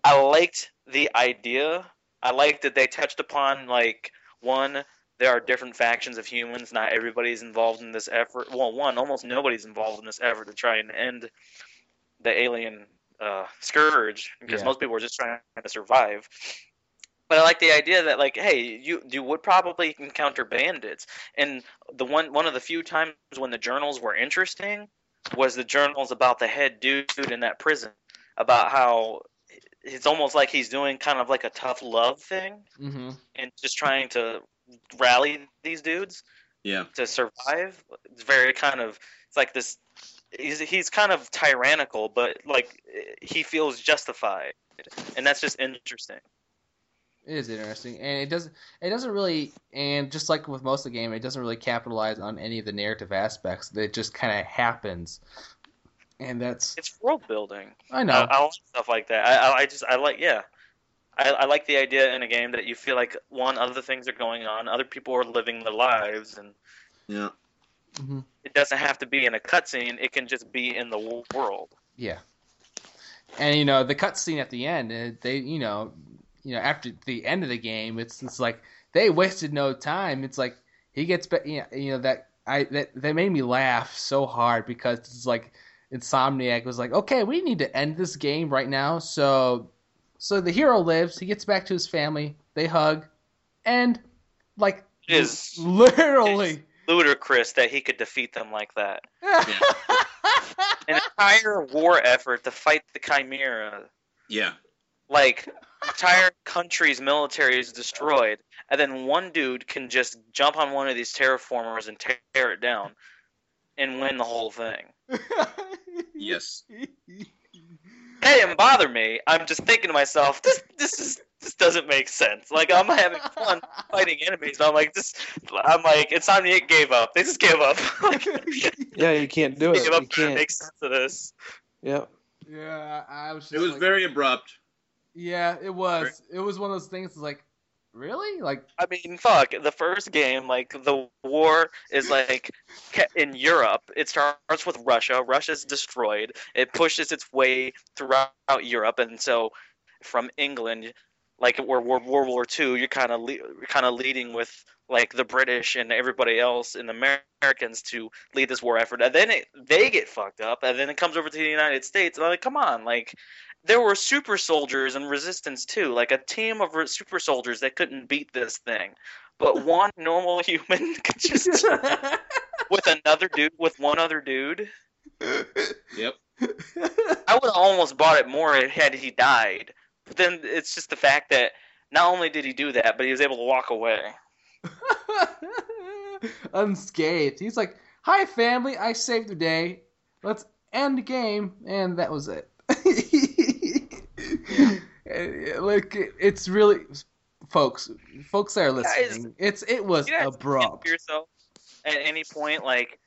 I liked the idea I liked that they touched upon like one there are different factions of humans not everybody's involved in this effort well one almost nobody's involved in this effort to try and end the alien uh, scourge because
Yeah.
most people are just trying to survive but I like the idea that like, hey, you you would probably encounter bandits, and the one one of the few times when the journals were interesting was the journals about the head dude in that prison, about how it's almost like he's doing kind of like a tough love thing
Mhm.
and just trying to rally these dudes
Yeah.
to survive. It's very kind of it's like this. He's he's kind of tyrannical, but like he feels justified, and that's just interesting.
It is interesting, and it doesn't. It doesn't really, and just like with most of the game, it doesn't really capitalize on any of the narrative aspects. It just kind of happens, and that's.
It's world building.
I know.
I, I like stuff like that. I, I, I just I like yeah. I, I like the idea in a game that you feel like one other things are going on, other people are living their lives, and
Yeah.
Mhm.
it doesn't have to be in a cutscene. It can just be in the world.
Yeah. And you know the cutscene at the end, uh, they you know, you know after the end of the game, it's it's like they wasted no time. It's like he gets back, you know, you know that I that that made me laugh so hard because it's like Insomniac was like, okay, we need to end this game right now. So so the hero lives, he gets back to his family, they hug, and like
It is
literally.
ludicrous that he could defeat them like that. An entire war effort to fight the Chimera,
Yeah.
like entire country's military is destroyed, and then one dude can just jump on one of these terraformers and tear it down, and win the whole thing.
Yes.
That didn't bother me. I'm just thinking to myself, this this is this doesn't make sense. Like I'm having fun fighting enemies, and I'm like this. I'm like Insomniac gave up. They just gave up. like,
Yeah, you can't do it.
Give up
You
trying
can't.
make sense of this.
Yep.
Yeah, I was. Just
It was
like-
very abrupt.
Yeah, it was. It was one of those things. Like, really? Like,
I mean, fuck. The first game, like the war is like in Europe. It starts with Russia. Russia's destroyed. It pushes its way throughout Europe, and so from England, like where World War II, you're kind of le- kind of leading with like the British and everybody else and the Americans to lead this war effort. And then it, they get fucked up, and then it comes over to the United States. And like, come on, like there were super soldiers and resistance too, like a team of re- super soldiers that couldn't beat this thing. But one normal human could just with another dude with one other dude.
Yep.
I would have almost bought it more had he died. But then it's just the fact that not only did he do that, but he was able to walk away.
Unscathed. He's like, "Hi, family. I saved the day. Let's end the game," and that was it. Uh, like it's really, folks, folks that are listening. it's it was abrupt.
yourself at any point like,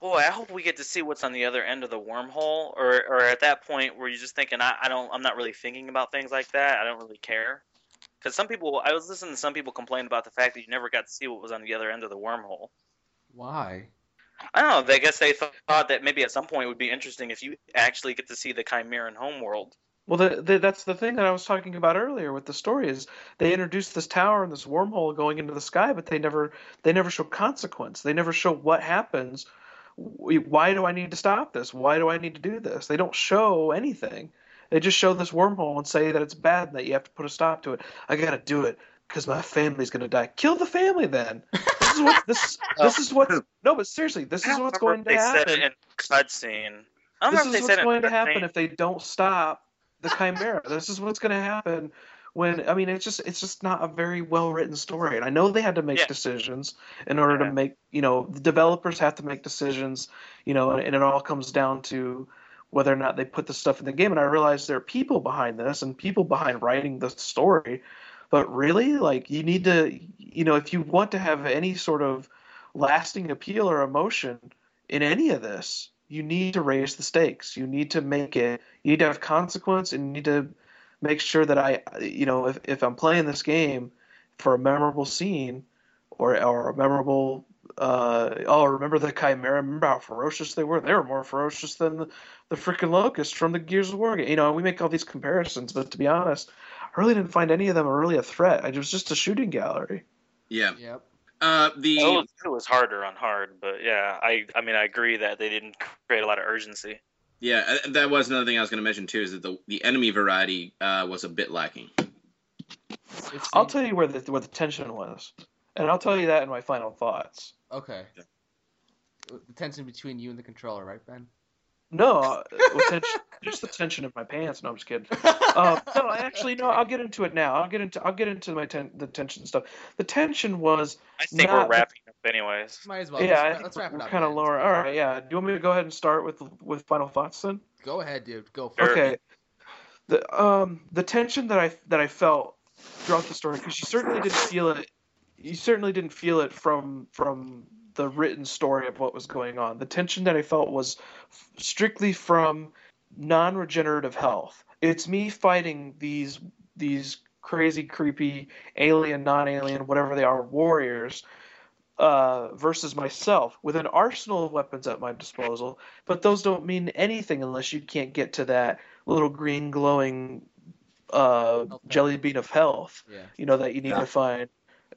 boy, I hope we get to see what's on the other end of the wormhole, or or at that point where you're just thinking, I, I don't, I'm not really thinking about things like that. I don't really care. Because some people, I was listening to some people complain about the fact that you never got to see what was on the other end of the wormhole.
Why?
I don't know. I guess they thought that maybe at some point it would be interesting if you actually get to see the Chimeran homeworld.
Well, the, the, that's the thing that I was talking about earlier with the story is they introduced this tower and this wormhole going into the sky, but they never they never show consequence. They never show what happens. Why do I need to stop this? Why do I need to do this? They don't show anything. They just show this wormhole and say that it's bad and that you have to put a stop to it. I gotta do it because my family's gonna die. Kill the family then. This is what this this is what no, but seriously, this is what's going to
they said
happen
it in cutscene. I don't
this is what's going to happen if they don't stop the chimera. this is what's going to happen when I mean it's just it's just not a very well written story. And I know they had to make
Yeah.
decisions in order
Yeah.
to make you know the developers have to make decisions, you know, and, and it all comes down to whether or not they put the stuff in the game. And I realize there are people behind this and people behind writing the story. But really, like you need to, you know, if you want to have any sort of lasting appeal or emotion in any of this, you need to raise the stakes. You need to make it. You need to have consequence, and you need to make sure that I, you know, if if I'm playing this game for a memorable scene or or a memorable, uh, oh, remember the Chimera? Remember how ferocious they were? They were more ferocious than the, the freaking Locust from the Gears of War game. You know, we make all these comparisons, but to be honest, I really didn't find any of them really a threat. It was just a shooting gallery.
Yeah.
Yep.
Uh, the
It was, it was harder on hard, but yeah, I I mean I agree that they didn't create a lot of urgency.
yeah, uh, that was another thing I was going to mention too. Is that the the enemy variety uh, was a bit lacking.
I'll tell you where the where the tension was, and I'll tell you that in my final thoughts.
Okay. The tension between you and the controller, right, Ben?
No, uh, tension, just the tension in my pants. No, I'm just kidding. Uh, no, actually, no. I'll get into it now. I'll get into I'll get into my ten, the tension stuff. The tension was
I think
Not-
we're wrapping up anyways.
Might as well.
yeah. I
let's,
think
let's wrap it up.
kind of lower. All right, yeah. Do you want me to go ahead and start with with final thoughts then?
Go ahead, dude. Go for
Sure.
it.
Okay. The um the tension that I that I felt throughout the story because you certainly didn't feel it. You certainly didn't feel it from from the written story of what was going on. The tension that I felt was f- strictly from non-regenerative health. It's me fighting these these crazy, creepy alien, non-alien, whatever they are, warriors. Uh, versus myself with an arsenal of weapons at my disposal, but those don't mean anything unless you can't get to that little green glowing uh,
Health
jelly bean of health
Yeah.
you know that you need
Yeah.
to find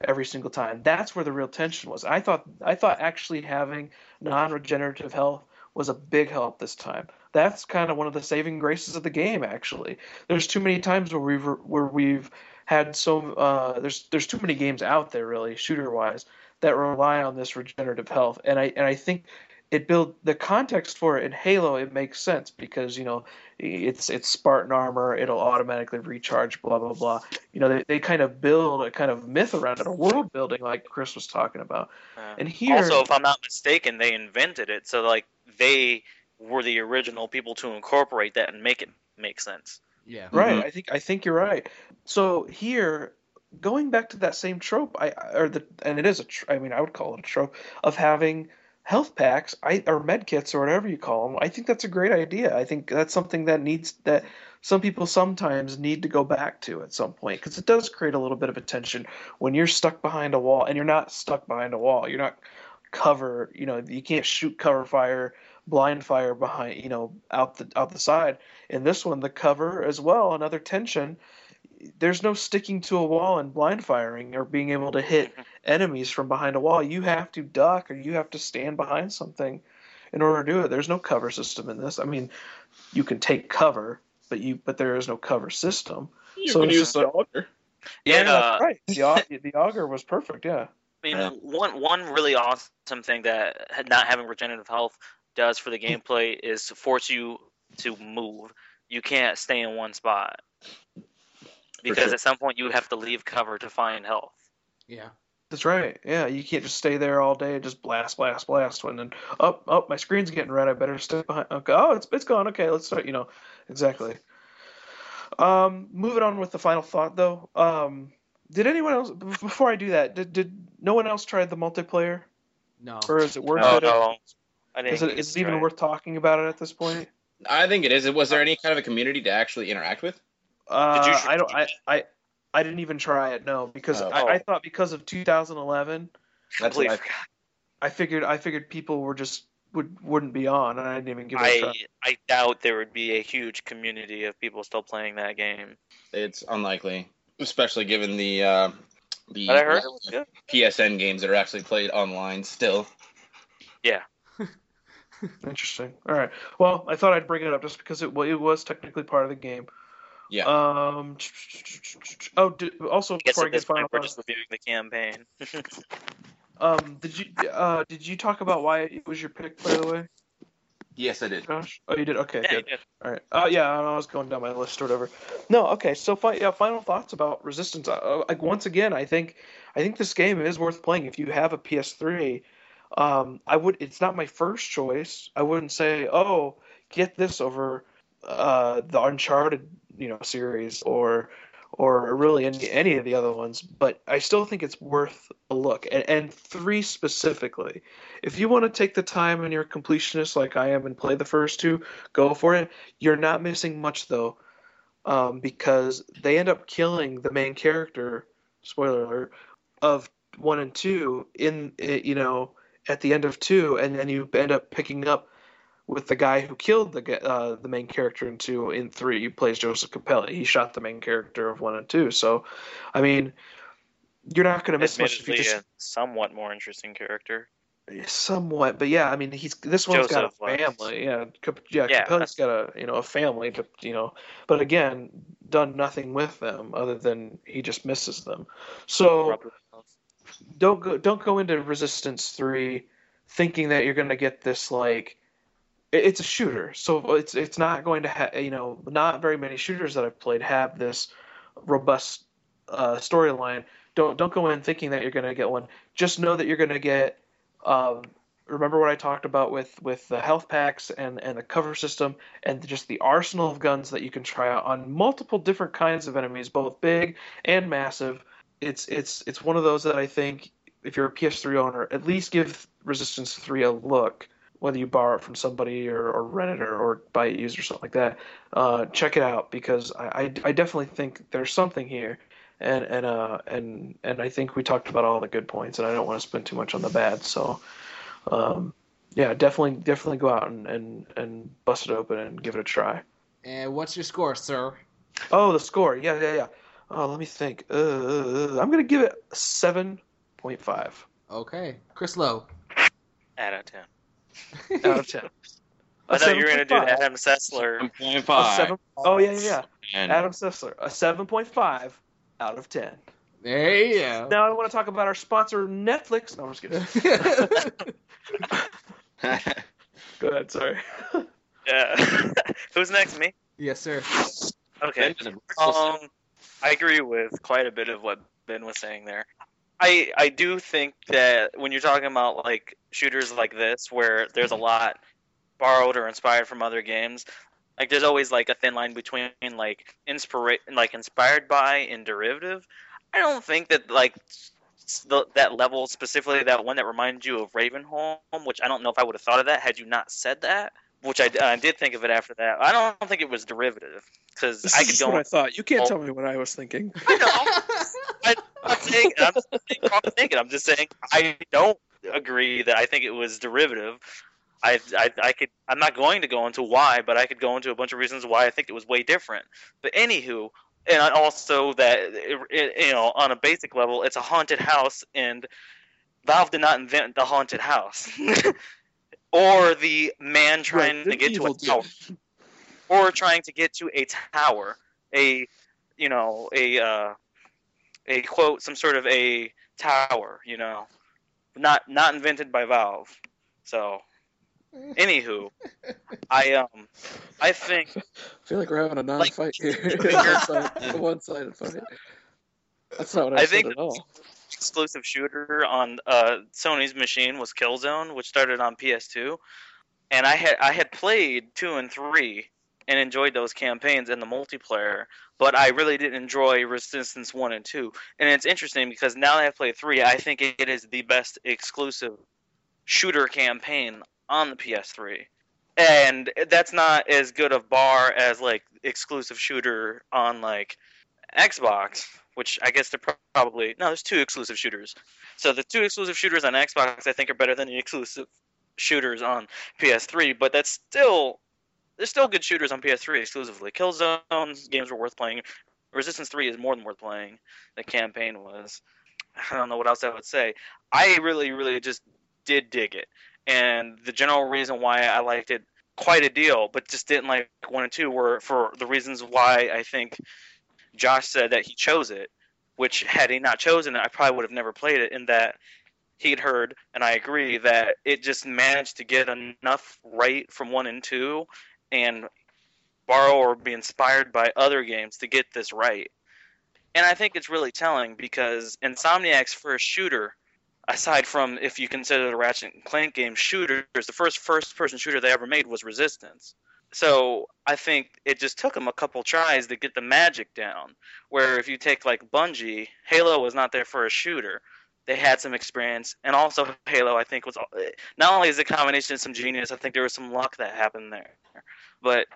every single time. That's where the real tension was. I thought i thought actually having non-regenerative health was a big help this time. That's kind of one of the saving graces of the game actually. There's too many times where we've where we've had so uh, there's there's too many games out there really shooter wise that rely on this regenerative health. And i and i think it build the context for it in Halo. It makes sense because you know it's it's Spartan armor. It'll automatically recharge. Blah blah blah. You know they, they kind of build a kind of myth around it, a world building like Chris was talking about.
Uh,
And here,
also, if I'm not mistaken, they invented it, so like they were the original people to incorporate that and make it make sense.
Yeah.
right? I think I think you're right. So here, going back to that same trope, I or the and it is a tr- I mean I would call it a trope of having health packs, I or med kits or whatever you call them. I think that's a great idea. I think that's something that needs that some people sometimes need to go back to at some point because it does create a little bit of a tension when you're stuck behind a wall and you're not stuck behind a wall. You're not cover. You know you can't shoot cover fire, blind fire behind. You know out the out the side. In this one, the cover as well, another tension. There's no sticking to a wall and blind firing or being able to hit enemies from behind a wall. You have to duck or you have to stand behind something in order to do it. There's no cover system in this. I mean, you can take cover, but you but there is no cover system.
You
So
can
it's
use
just
the auger.
Yeah,
Yeah.
that's uh, right. The, the auger was perfect. Yeah.
I mean,
Yeah.
one one really awesome thing that not having regenerative health does for the gameplay is to force you to move. You can't stay in one spot because
sure.
at some point you have to leave cover to find health.
Yeah.
That's right. Yeah, you can't just stay there all day and just blast, blast, blast. When then, oh, oh, my screen's getting red. I better stay behind. Okay. Oh, it's it's gone. Okay, let's start. You know, exactly. Um, moving on with the final thought though. Um, did anyone else before I do that? Did did no one else try the multiplayer,
No.
or is it worth
Oh,
it?
no. I didn't
Is it
get
is
to
it even
try
worth talking about it at this point?
I think it is. Was there any kind of a community to actually interact with?
Uh, I don't. I, I I didn't even try it. No, because
Oh.
I, I thought because of 2011,
That's
Completely
what
forgot.
I figured I figured people were just would wouldn't be on, and I didn't even give it a
I
try.
I doubt there would be a huge community of people still playing that game.
It's unlikely, especially given the uh, the
But I heard it was good.
PSN games that are actually played online still. Yeah.
Interesting. All right. Well, I thought I'd bring it up just because it, well, it was technically part of the game.
Yeah.
Um. Oh, did, also
I
before I get
this
final
we're
thoughts,
just reviewing the campaign.
um, did you uh did you talk about why it was your pick by the way,
Yes, I did.
Josh? Oh, you did. Okay,
yeah,
good.
yeah.
All right. Uh, yeah, I was going down my list or whatever. No, okay. So, fi- yeah, final thoughts about Resistance. Uh, like once again, I think, I think this game is worth playing if you have a PS3. Um, I would. It's not my first choice. I wouldn't say, oh, get this over uh, the Uncharted, you know, series or or really any any of the other ones. But I still think it's worth a look. And, and three specifically, if you want to take the time and you're completionist like I am and play the first two, go for it. You're not missing much though, um, because they end up killing the main character. Spoiler alert of one and two in eh, you know at the end of two, and then you end up picking up with the guy who killed the uh, the main character in two. In three, he plays Joseph Capelli. He shot the main character of one and two. So, I mean, you're not going to miss much if you just
a somewhat more interesting character.
Somewhat, but yeah, I mean, he's this one's got
Joseph
a
was.
family. Yeah, Cap- yeah,
Yeah.
Capelli's got a you know a family to you know, but again, done nothing with them other than he just misses them. So don't go don't go into Resistance three thinking that you're gonna get this like it's a shooter, so it's it's not going to have you know not very many shooters that I've played have this robust uh, storyline. Don't don't go in thinking that you're gonna get one. Just know that you're gonna get. Um, remember what I talked about with with the health packs and and the cover system and just the arsenal of guns that you can try out on multiple different kinds of enemies, both big and massive. It's it's it's one of those that I think if you're a PS3 owner, at least give Resistance 3 a look, whether you borrow it from somebody or, or rent it or, or buy it used or something like that. Uh, check it out because I, I, I definitely think there's something here, and and uh and and I think we talked about all the good points, and I don't want to spend too much on the bad. So, um, yeah, definitely definitely go out and, and and bust it open and give it a try.
And what's your score, sir?
Oh, the score, yeah, yeah, yeah. Oh, let me think. Uh, I'm gonna give it seven point five
Okay. Chris Lowe.
Out of ten.
Out of ten.
I
A
thought you were gonna do Adam Sessler.
7.5.
A seven, oh yeah, yeah, yeah.
And
Adam Sessler, a seven point five out of ten.
There you go.
Now I want to talk about our sponsor, Netflix. No, I'm just kidding. Go ahead, sorry.
Yeah. Who's next? Me.
yes, sir.
Okay. Um, I agree with quite a bit of what Ben was saying there. I I do think that when you're talking about like shooters like this, where there's a mm-hmm. lot borrowed or inspired from other games, like there's always like a thin line between like inspira- like inspired by and derivative. I don't think that like the, that level specifically that one that reminded you of Ravenholm, which I don't know if I would have thought of that had you not said that. Which I, I did think of it after that. I don't think it was derivative because I could go.
what I thought. You can't
Oh.
tell me what I was thinking.
I know. Saying I'm not saying I'm just saying I don't agree that I think it was derivative. I, I I could I'm not going to go into why, but I could go into a bunch of reasons why I think it was way different. But anywho, and also that it, it, you know on a basic level, it's a haunted house, and Valve did not invent the haunted house. Or the man trying to get to a tower. or trying to get to a tower, a you know a uh, a quote some sort of a tower, you know, not not invented by Valve. So, anywho, I um I think
I feel like we're having a non-fight here. a one-sided fight. That's not what I,
I
said
think
at all.
exclusive shooter on uh, Sony's machine was Killzone, which started on PS2, and I had I had played two and three and enjoyed those campaigns and the multiplayer, but I really didn't enjoy Resistance one and two. And it's interesting because now that I've played three, I think it is the best exclusive shooter campaign on the PS3. And that's not as good of bar as like exclusive shooter on like Xbox, which I guess they're probably no. There's two exclusive shooters. So the two exclusive shooters on Xbox, I think, are better than the exclusive shooters on PS3. But that's still there's still good shooters on PS3 exclusively. Killzone games were worth playing. Resistance 3 is more than worth playing. The campaign was. I don't know what else I would say. I really, really just did dig it, and the general reason why I liked it quite a deal, but just didn't like one and two were for the reasons why I think Josh said that he chose it, which had he not chosen it, I probably would have never played it. In that he'd heard, and I agree that it just managed to get enough right from one and two, and borrow or be inspired by other games to get this right. And I think it's really telling because Insomniac's first shooter, aside from if you consider the Ratchet and Clank game shooters, the first first-person shooter they ever made was Resistance. So I think it just took them a couple tries to get the magic down. Where if you take like Bungie, Halo was not their first shooter. They had some experience, and also Halo, I think, was eh, not only is a combination of some genius, I think there was some luck that happened there. But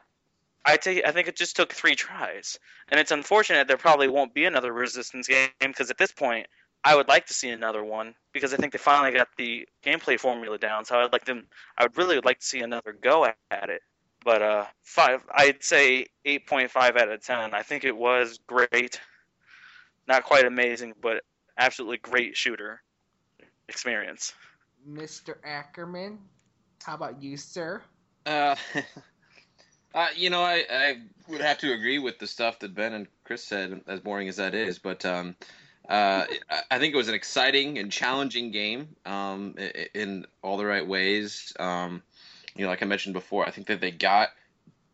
I take, I think it just took three tries, and it's unfortunate there probably won't be another Resistance game because at this point, I would like to see another one because I think they finally got the gameplay formula down. So I'd like them, I would really like to see another go at it. But uh, five, I'd say eight point five out of ten. I think it was great, not quite amazing, but absolutely great shooter experience.
Mr. Ackerman, how about you, sir?
Uh, uh, you know, I, I would have to agree with the stuff that Ben and Chris said, as boring as that is. But um, uh, I- think it was an exciting and challenging game um, in all the right ways. Um, you know, like I mentioned before, I think that they got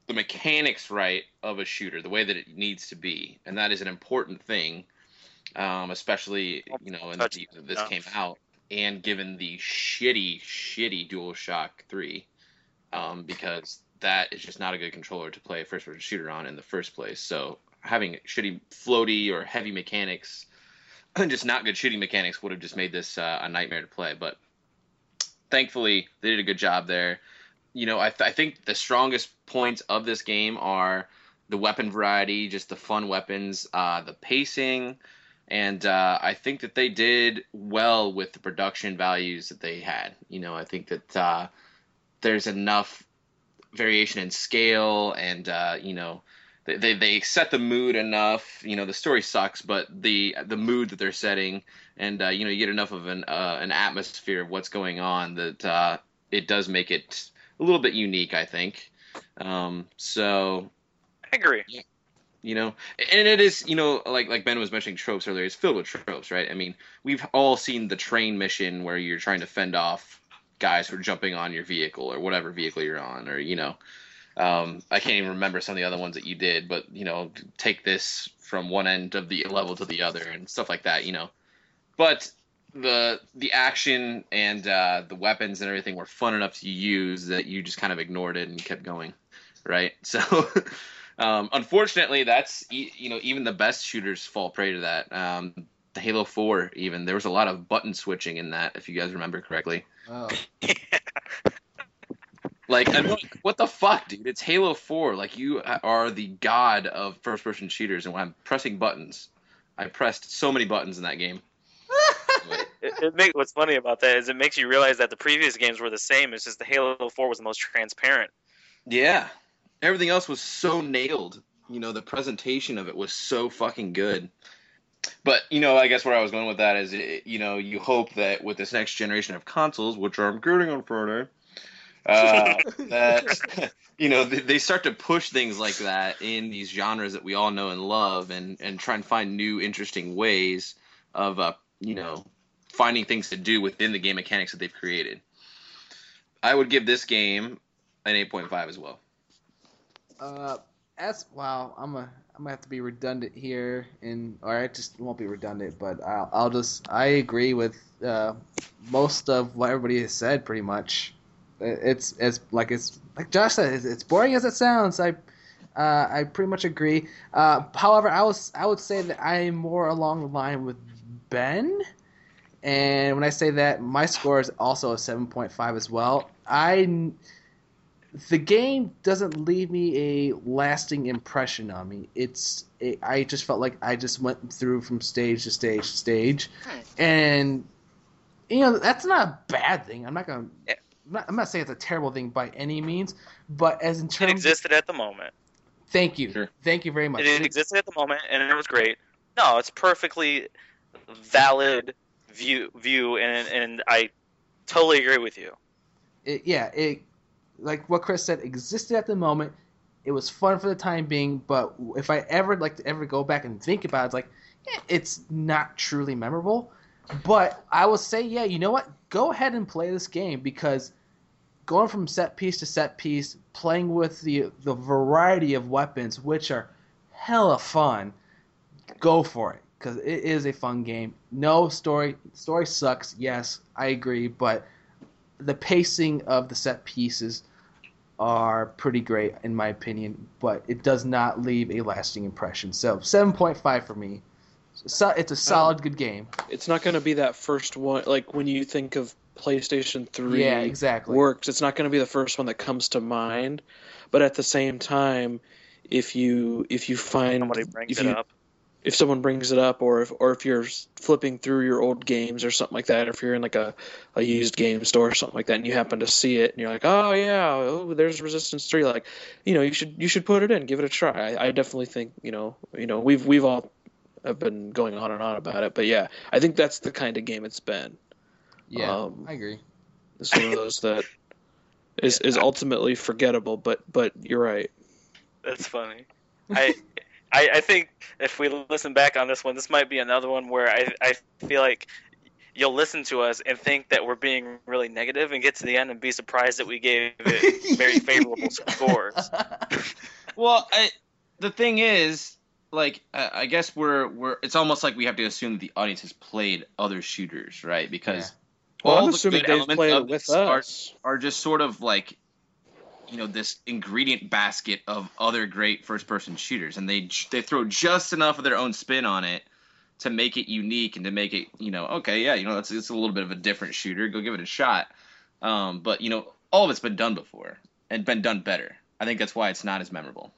the mechanics right of a shooter, the way that it needs to be, and that is an important thing, um, especially you know in the this came out, and given the shitty, shitty DualShock Three um, because that is just not a good controller to play a first person shooter on in the first place. So having shitty floaty or heavy mechanics and just not good shooting mechanics would have just made this uh, a nightmare to play. But thankfully, they did a good job there. You know, I, th- I think the strongest points of this game are the weapon variety, just the fun weapons, uh, the pacing, and uh, I think that they did well with the production values that they had. You know, I think that uh, there's enough variation in scale and uh, you know they, they they set the mood enough you know the story sucks but the the mood that they're setting and uh, you know you get enough of an uh, an atmosphere of what's going on that uh, it does make it a little bit unique I think. Um, so
I agree.
you know and it is you know like like ben was mentioning tropes earlier it's filled with tropes right? I mean we've all seen the train mission where you're trying to fend off guys who are jumping on your vehicle or whatever vehicle you're on or you know um, i can't even remember some of the other ones that you did but you know take this from one end of the level to the other and stuff like that you know. But the the action and uh, the weapons and everything were fun enough to use that you just kind of ignored it and kept going right? So um, unfortunately that's you know even the best shooters fall prey to that. Um, the halo 4 even there was a lot of button switching in that if you guys remember correctly
Oh,
like I mean, what the fuck dude it's halo 4 like you are the god of first person shooters and when i'm pressing buttons i pressed so many buttons in that game
It, it make, what's funny about that is it makes you realize that the previous games were the same. It's just the Halo 4 was the most transparent.
Yeah. Everything else was so nailed. You know, the presentation of it was so fucking good. But, you know, I guess where I was going with that is, it- you know, you hope that with this next generation of consoles, which I'm getting on Friday, uh, that you know they, they start to push things like that in these genres that we all know and love, and and try and find new interesting ways of uh, you know finding things to do within the game mechanics that they've created. I would give this game an 8.5 as well.
Uh, as wow, I'm a I'm gonna have to be redundant here, and or I just won't be redundant, but I'll I'll just I agree with uh, most of what everybody has said, pretty much. It's it's like it's like Josh said, it's, it's boring as it sounds. I uh, I pretty much agree. Uh, however, I was I would say that I'm more along the line with Ben. And when I say that, my score is also a 7.5 as well. I the game doesn't leave me a lasting impression on me. It's it, I just felt like I just went through from stage to stage to stage, and you know that's not a bad thing. I'm not gonna.
Yeah.
I'm not, I'm not saying it's a terrible thing by any means, but as in
It
terms,
existed at the moment.
thank you,
Sure.
thank you very much.
It existed at the moment, and it was great. No, it's perfectly valid view view, and and I totally agree with you.
it, yeah, it like what Chris said existed at the moment. It was fun for the time being, but if I ever like to ever go back and think about it, it's like eh, it's not truly memorable. But I will say, yeah, you know what? Go ahead and play this game because going from set piece to set piece, playing with the the variety of weapons, which are hella fun, go for it because it is a fun game. No story, story sucks. Yes, I agree, but the pacing of the set pieces are pretty great in my opinion, but it does not leave a lasting impression. So 7.5 for me. So it's a um, solid good game.
It's not going to be that first one. Like when you think of PlayStation Three,
Yeah, exactly.
works. It's not going to be the first one that comes to mind. But at the same time, if you if you find
Somebody brings
if
it
you,
up.
If someone brings it up, or if or if you're flipping through your old games or something like that, or if you're in like a, a used game store or something like that, and you happen to see it, and you're like, oh yeah, oh there's Resistance Three, like, you know, you should you should put it in, give it a try. I, I definitely think you know you know we've we've all have been going on and on about it, but yeah, I think that's the kind of game it's been.
Yeah,
Um,
I agree.
It's one of those that is is ultimately forgettable, but but you're right.
That's funny. I, I I think if we listen back on this one, this might be another one where I I feel like you'll listen to us and think that we're being really negative and get to the end and be surprised that we gave it very favorable scores.
Well, I, the thing is, like, I, I guess we're we're. It's almost like we have to assume that the audience has played other shooters, right? Because
Well,
all
I'm
the
assuming
good
they've
elements of
with
this are,
us.
are just sort of like, you know, this ingredient basket of other great first-person shooters, and they they throw just enough of their own spin on it to make it unique and to make it, you know, okay, yeah, you know, that's it's a little bit of a different shooter. Go give it a shot. Um, but you know, all of it's been done before and been done better. I think that's why it's not as memorable.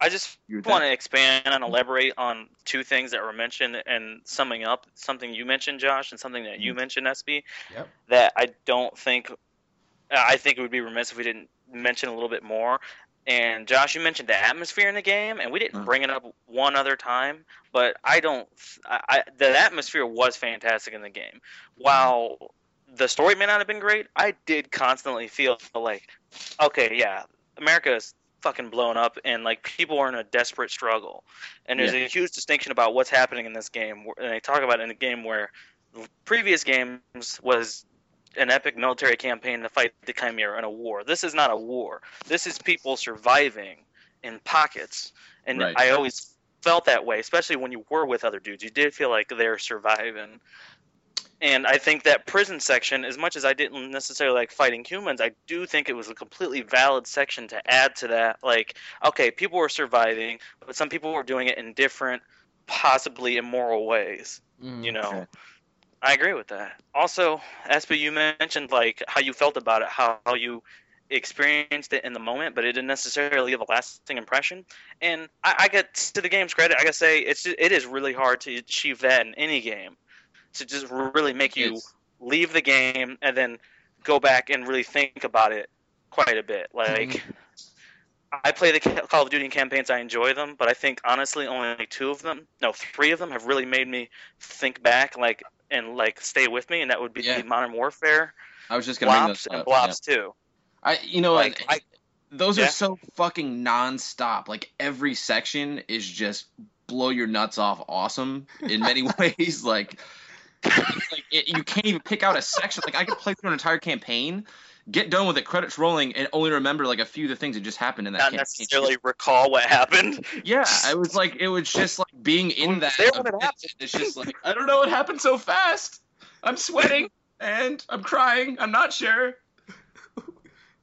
I just want to expand and elaborate on two things that were mentioned and summing up something you mentioned, Josh, and something that you mentioned, Espy.
Yep.
That I don't think. I think it would be remiss if we didn't mention a little bit more. And Josh, you mentioned the atmosphere in the game, and we didn't
Mhm.
bring it up one other time. But I don't. I, I, the atmosphere was fantastic in the game. While the story may not have been great, I did constantly feel like, okay, yeah, America is fucking blown up, and like people are in a desperate struggle. And there's a huge distinction about what's happening in this game. And they talk about it in a game where previous games was an epic military campaign to fight the Chimera in a war. This is not a war. This is people surviving in pockets. And
Right.
I always felt that way, especially when you were with other dudes. You did feel like they're surviving. And I think that prison section, as much as I didn't necessarily like fighting humans, I do think it was a completely valid section to add to that. Like, okay, people were surviving, but some people were doing it in different, possibly immoral ways.
Mm.
You know,
Sure.
I agree with that. Also, Espy, you mentioned like how you felt about it, how, how you experienced it in the moment, but it didn't necessarily leave a lasting impression. And I, I get to the game's credit, I gotta say it's it is really hard to achieve that in any game, to just really make you leave the game and then go back and really think about it quite a bit. Like, mm-hmm. I play the Call of Duty campaigns, I enjoy them, but I think honestly only two of them, no, three of them have really made me think back, like and like stay with me, and that would be
Yeah.
Modern Warfare,
I was just gonna bring those
and
up.
Blops too.
I you know
Like,
I,
I-
those
Yeah.
are so fucking nonstop. Like every section is just blow your nuts off awesome in many ways. Like like it, you can't even pick out a section. Like I could play through an entire campaign, get done with it, credits rolling, and only remember like a few of the things that just happened in that
Not
campaign.
necessarily recall what happened.
Yeah, it was like it was just like being in that.
there when it happened.
It's just like I don't know what happened so fast. I'm sweating and I'm crying. I'm not sure.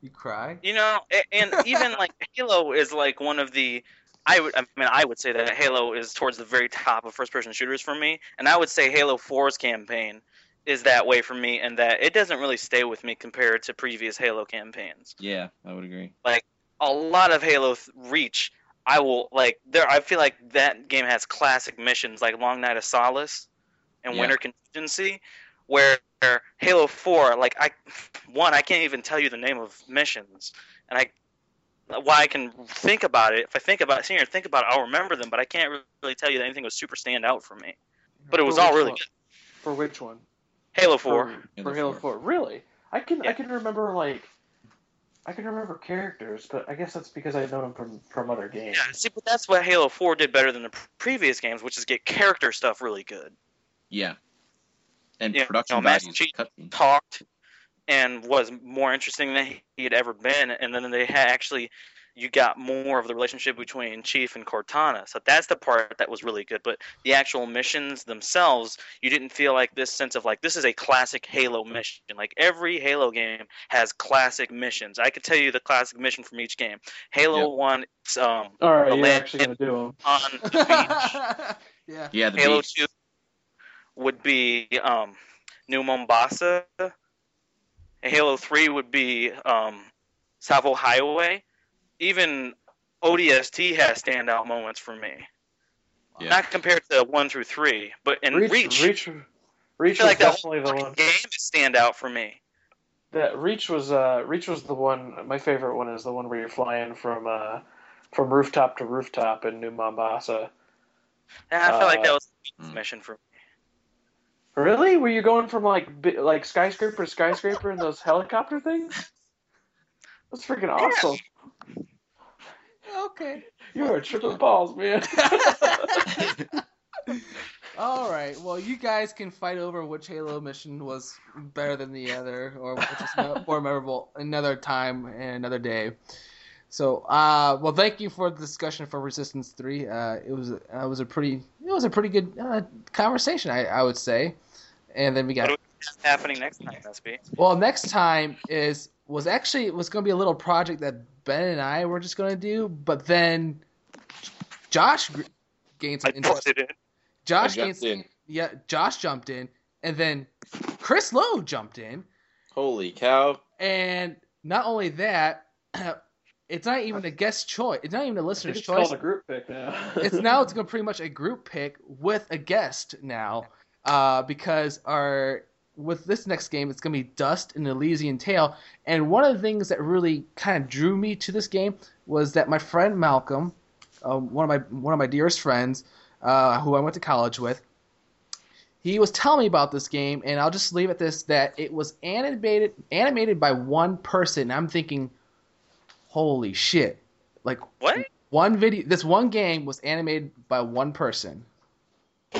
You cry?
You know, and even like Halo is like one of the. I would, I mean, I would say that Halo is towards the very top of first-person shooters for me, and I would say Halo 4's campaign is that way for me, and that it doesn't really stay with me compared to previous Halo campaigns.
Yeah, I would agree.
Like a lot of Halo th- Reach, I will like there. I feel like that game has classic missions like Long Night of Solace and
Yeah.
Winter Contingency, where Halo 4, like I, one, I can't even tell you the name of missions, and I why I can think about it. If I think about it, sit here and think about it, I'll remember them. But I can't really tell you that anything was super stand out for me. But it was
For
all really
one?
good.
For which one?
Halo Four.
For,
Halo
for Halo
4.
4. Really? I can I can remember like I can remember characters, but I guess that's because I've known them from from other games.
Yeah, see, but that's what Halo Four did better than the pr- previous games, which is get character stuff really good.
Yeah. And
Yeah,
production
no, Master
values.
Chief talked and was more interesting than he had ever been and then they had actually you got more of the relationship between chief and cortana so that's the part that was really good but the actual missions themselves you didn't feel like this sense of like this is a classic halo mission like every halo game has classic missions i could tell you the classic mission from each game halo
Yep.
1 it's um
All right,
The
you're
land-
actually gonna do them.
on the beach
yeah.
Yeah, the
Halo
beach.
2 would be um, New Mombasa. Halo 3 would be um, Tsavo Highway. Even ODST has standout moments for me.
Yeah.
Not compared to 1 through 3, but in Reach,
Reach, Reach, Reach
I feel
was
like
definitely the one.
game is standout for me.
That Reach was uh Reach was the one. My favorite one is the one where you're flying from uh from rooftop to rooftop in New Mombasa.
And I feel like
Uh,
that was a
mm.
mission for me.
Really? Were you going from like like skyscraper to skyscraper in those helicopter things? That's freaking awesome.
Okay.
You are a tripping balls, man.
All right. Well, you guys can fight over which Halo mission was better than the other, or which is more memorable another time and another day. So, uh, well, thank you for the discussion for Resistance Three. Uh, it was uh, it was a pretty it was a pretty good uh, conversation, I, I would say. And then we got
What's happening next time, Espy?
well, next time is was actually was going to be a little project that Ben and I were just going to do, but then Josh gained some
I
interest.
put it in.
Josh
I
gained
jumped in.
yeah, Josh jumped in, and then Chris Lowe jumped in,
Holy cow!
and not only that, it's not even a guest choice. It's not even a listener's
it's
choice.
called a group pick now.
it's now it's gonna pretty much a group pick with a guest now, uh, because our with this next game it's gonna be Dust: An Elysian Tail, and one of the things that really kind of drew me to this game was that my friend Malcolm, uh, one of my one of my dearest friends, uh, who I went to college with, he was telling me about this game, and I'll just leave it this that it was animated animated by one person. And I'm thinking, holy shit, like
What?
one video this one game was animated by one person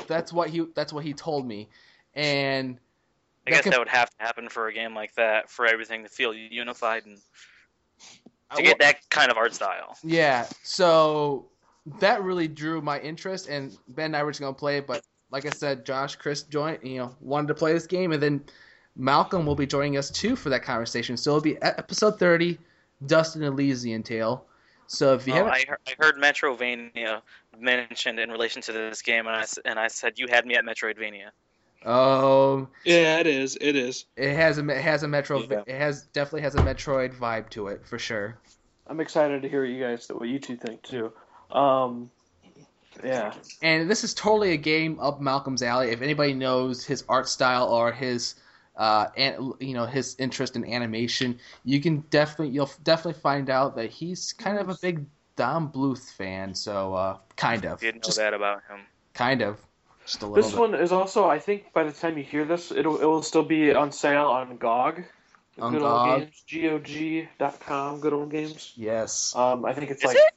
that's what he that's what he told me and
I guess that would have to happen for a game like that for everything to feel unified and to get that kind of art style.
yeah so that really drew my interest and ben and i were just going to play it but like i said josh chris joined you know wanted to play this game and then malcolm will be joining us too for that conversation so it'll be episode 30 Dust: An Elysian Tail so if you
Oh,
haven't
I, heard, I heard Metroidvania mentioned in relation to this game, and I, and I said you had me at Metroidvania.
Oh
yeah, it is. It is.
it has a it has a metro
Yeah.
it has definitely has a metroid vibe to it for sure
I'm excited to hear what you guys what you two think too. Um, yeah.
and this is totally a game up Malcolm's alley. If anybody knows his art style or his, uh, an, you know, his interest in animation, you can definitely you'll definitely find out that he's kind of a big Don Bluth fan. So, uh, kind of,
Didn't know
just
that about him.
kind of, just a little
This
bit.
one is also, I think, by the time you hear this, it'll it will still be on sale on GOG.
On
good
GOG.
old games, GOG.com, good old games.
Yes.
Um, I think it's
Is
like,
it?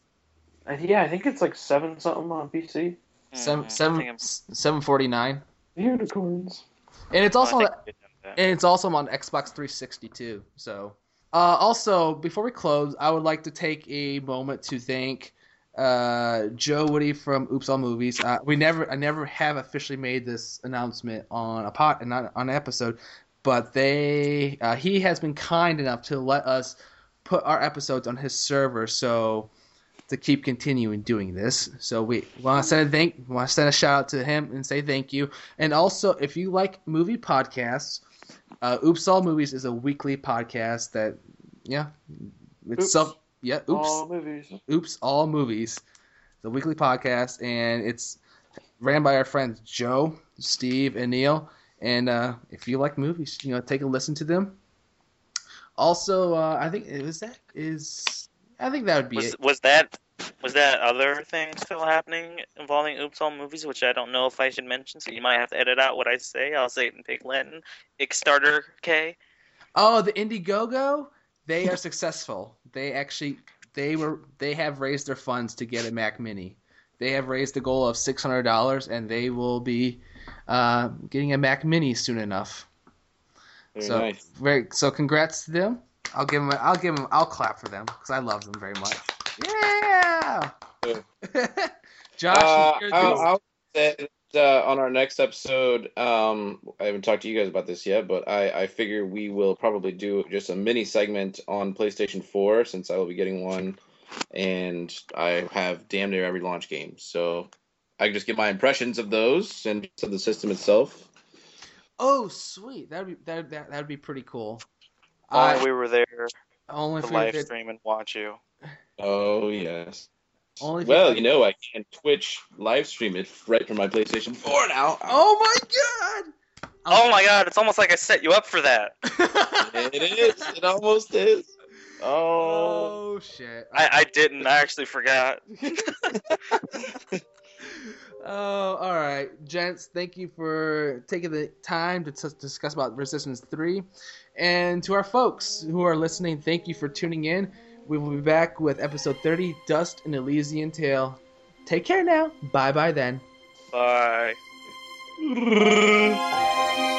I, yeah, I think it's like seven something on PC.
Seven
Mhm.
Seven seven forty nine,
Unicorns.
and it's also
I
on,
think I did that.
and it's also on Xbox 360 too. So, uh, also before we close, I would like to take a moment to thank uh, Joe Woody from Oops All Movies. Uh, we never, I never have officially made this announcement on a pot, and not on an episode, but they, uh, he has been kind enough to let us put our episodes on his server. So. To keep continuing doing this, so we want to send a thank, want to send a shout out to him and say thank you. And also, if you like movie podcasts, uh, Oops All Movies is a weekly podcast that, yeah, it's
Oops.
self, yeah, Oops,
All movies.
Oops All Movies, the weekly podcast, and it's ran by our friends Joe, Steve, and Neil. And uh, if you like movies, you know, take a listen to them. Also, uh, I think was that is I think that would be
Was
it.
was that was that other thing still happening involving Oops All Movies, which I don't know if I should mention, so you might have to edit out what I say. I'll say it in Pig Latin. Kickstarter K.
Oh, the Indiegogo, they are successful. They actually they were they have raised their funds to get a Mac Mini. They have raised the goal of six hundred dollars, and they will be uh, getting a Mac Mini soon enough.
Very
so
nice.
very so congrats to them. I'll give them. I'll give them. I'll clap for them because I love them very much. Yeah. Josh,
Uh, I'll, I'll say uh, on our next episode, um, I haven't talked to you guys about this yet, but I, I figure we will probably do just a mini segment on PlayStation 4 since I will be getting one, and I have damn near every launch game. So I can just get my impressions of those and of the system itself.
oh, sweet. That'd be that that that'd be pretty cool.
Only
I
we were there
only
to
for
live
the-
stream and watch you.
Oh, yes.
Only
Well, you know, I can Twitch live stream it right from my PlayStation 4 now.
Oh my god!
Oh my god, it's almost like I set you up for that.
It is. It almost is. Oh.
Oh shit!
I, I didn't. I actually forgot.
Oh, all right, gents. Thank you for taking the time to t- discuss about Resistance Three, and to our folks who are listening, thank you for tuning in. We will be back with episode thirty, Dust: An Elysian Tail. Take care now. Bye bye then.
Bye.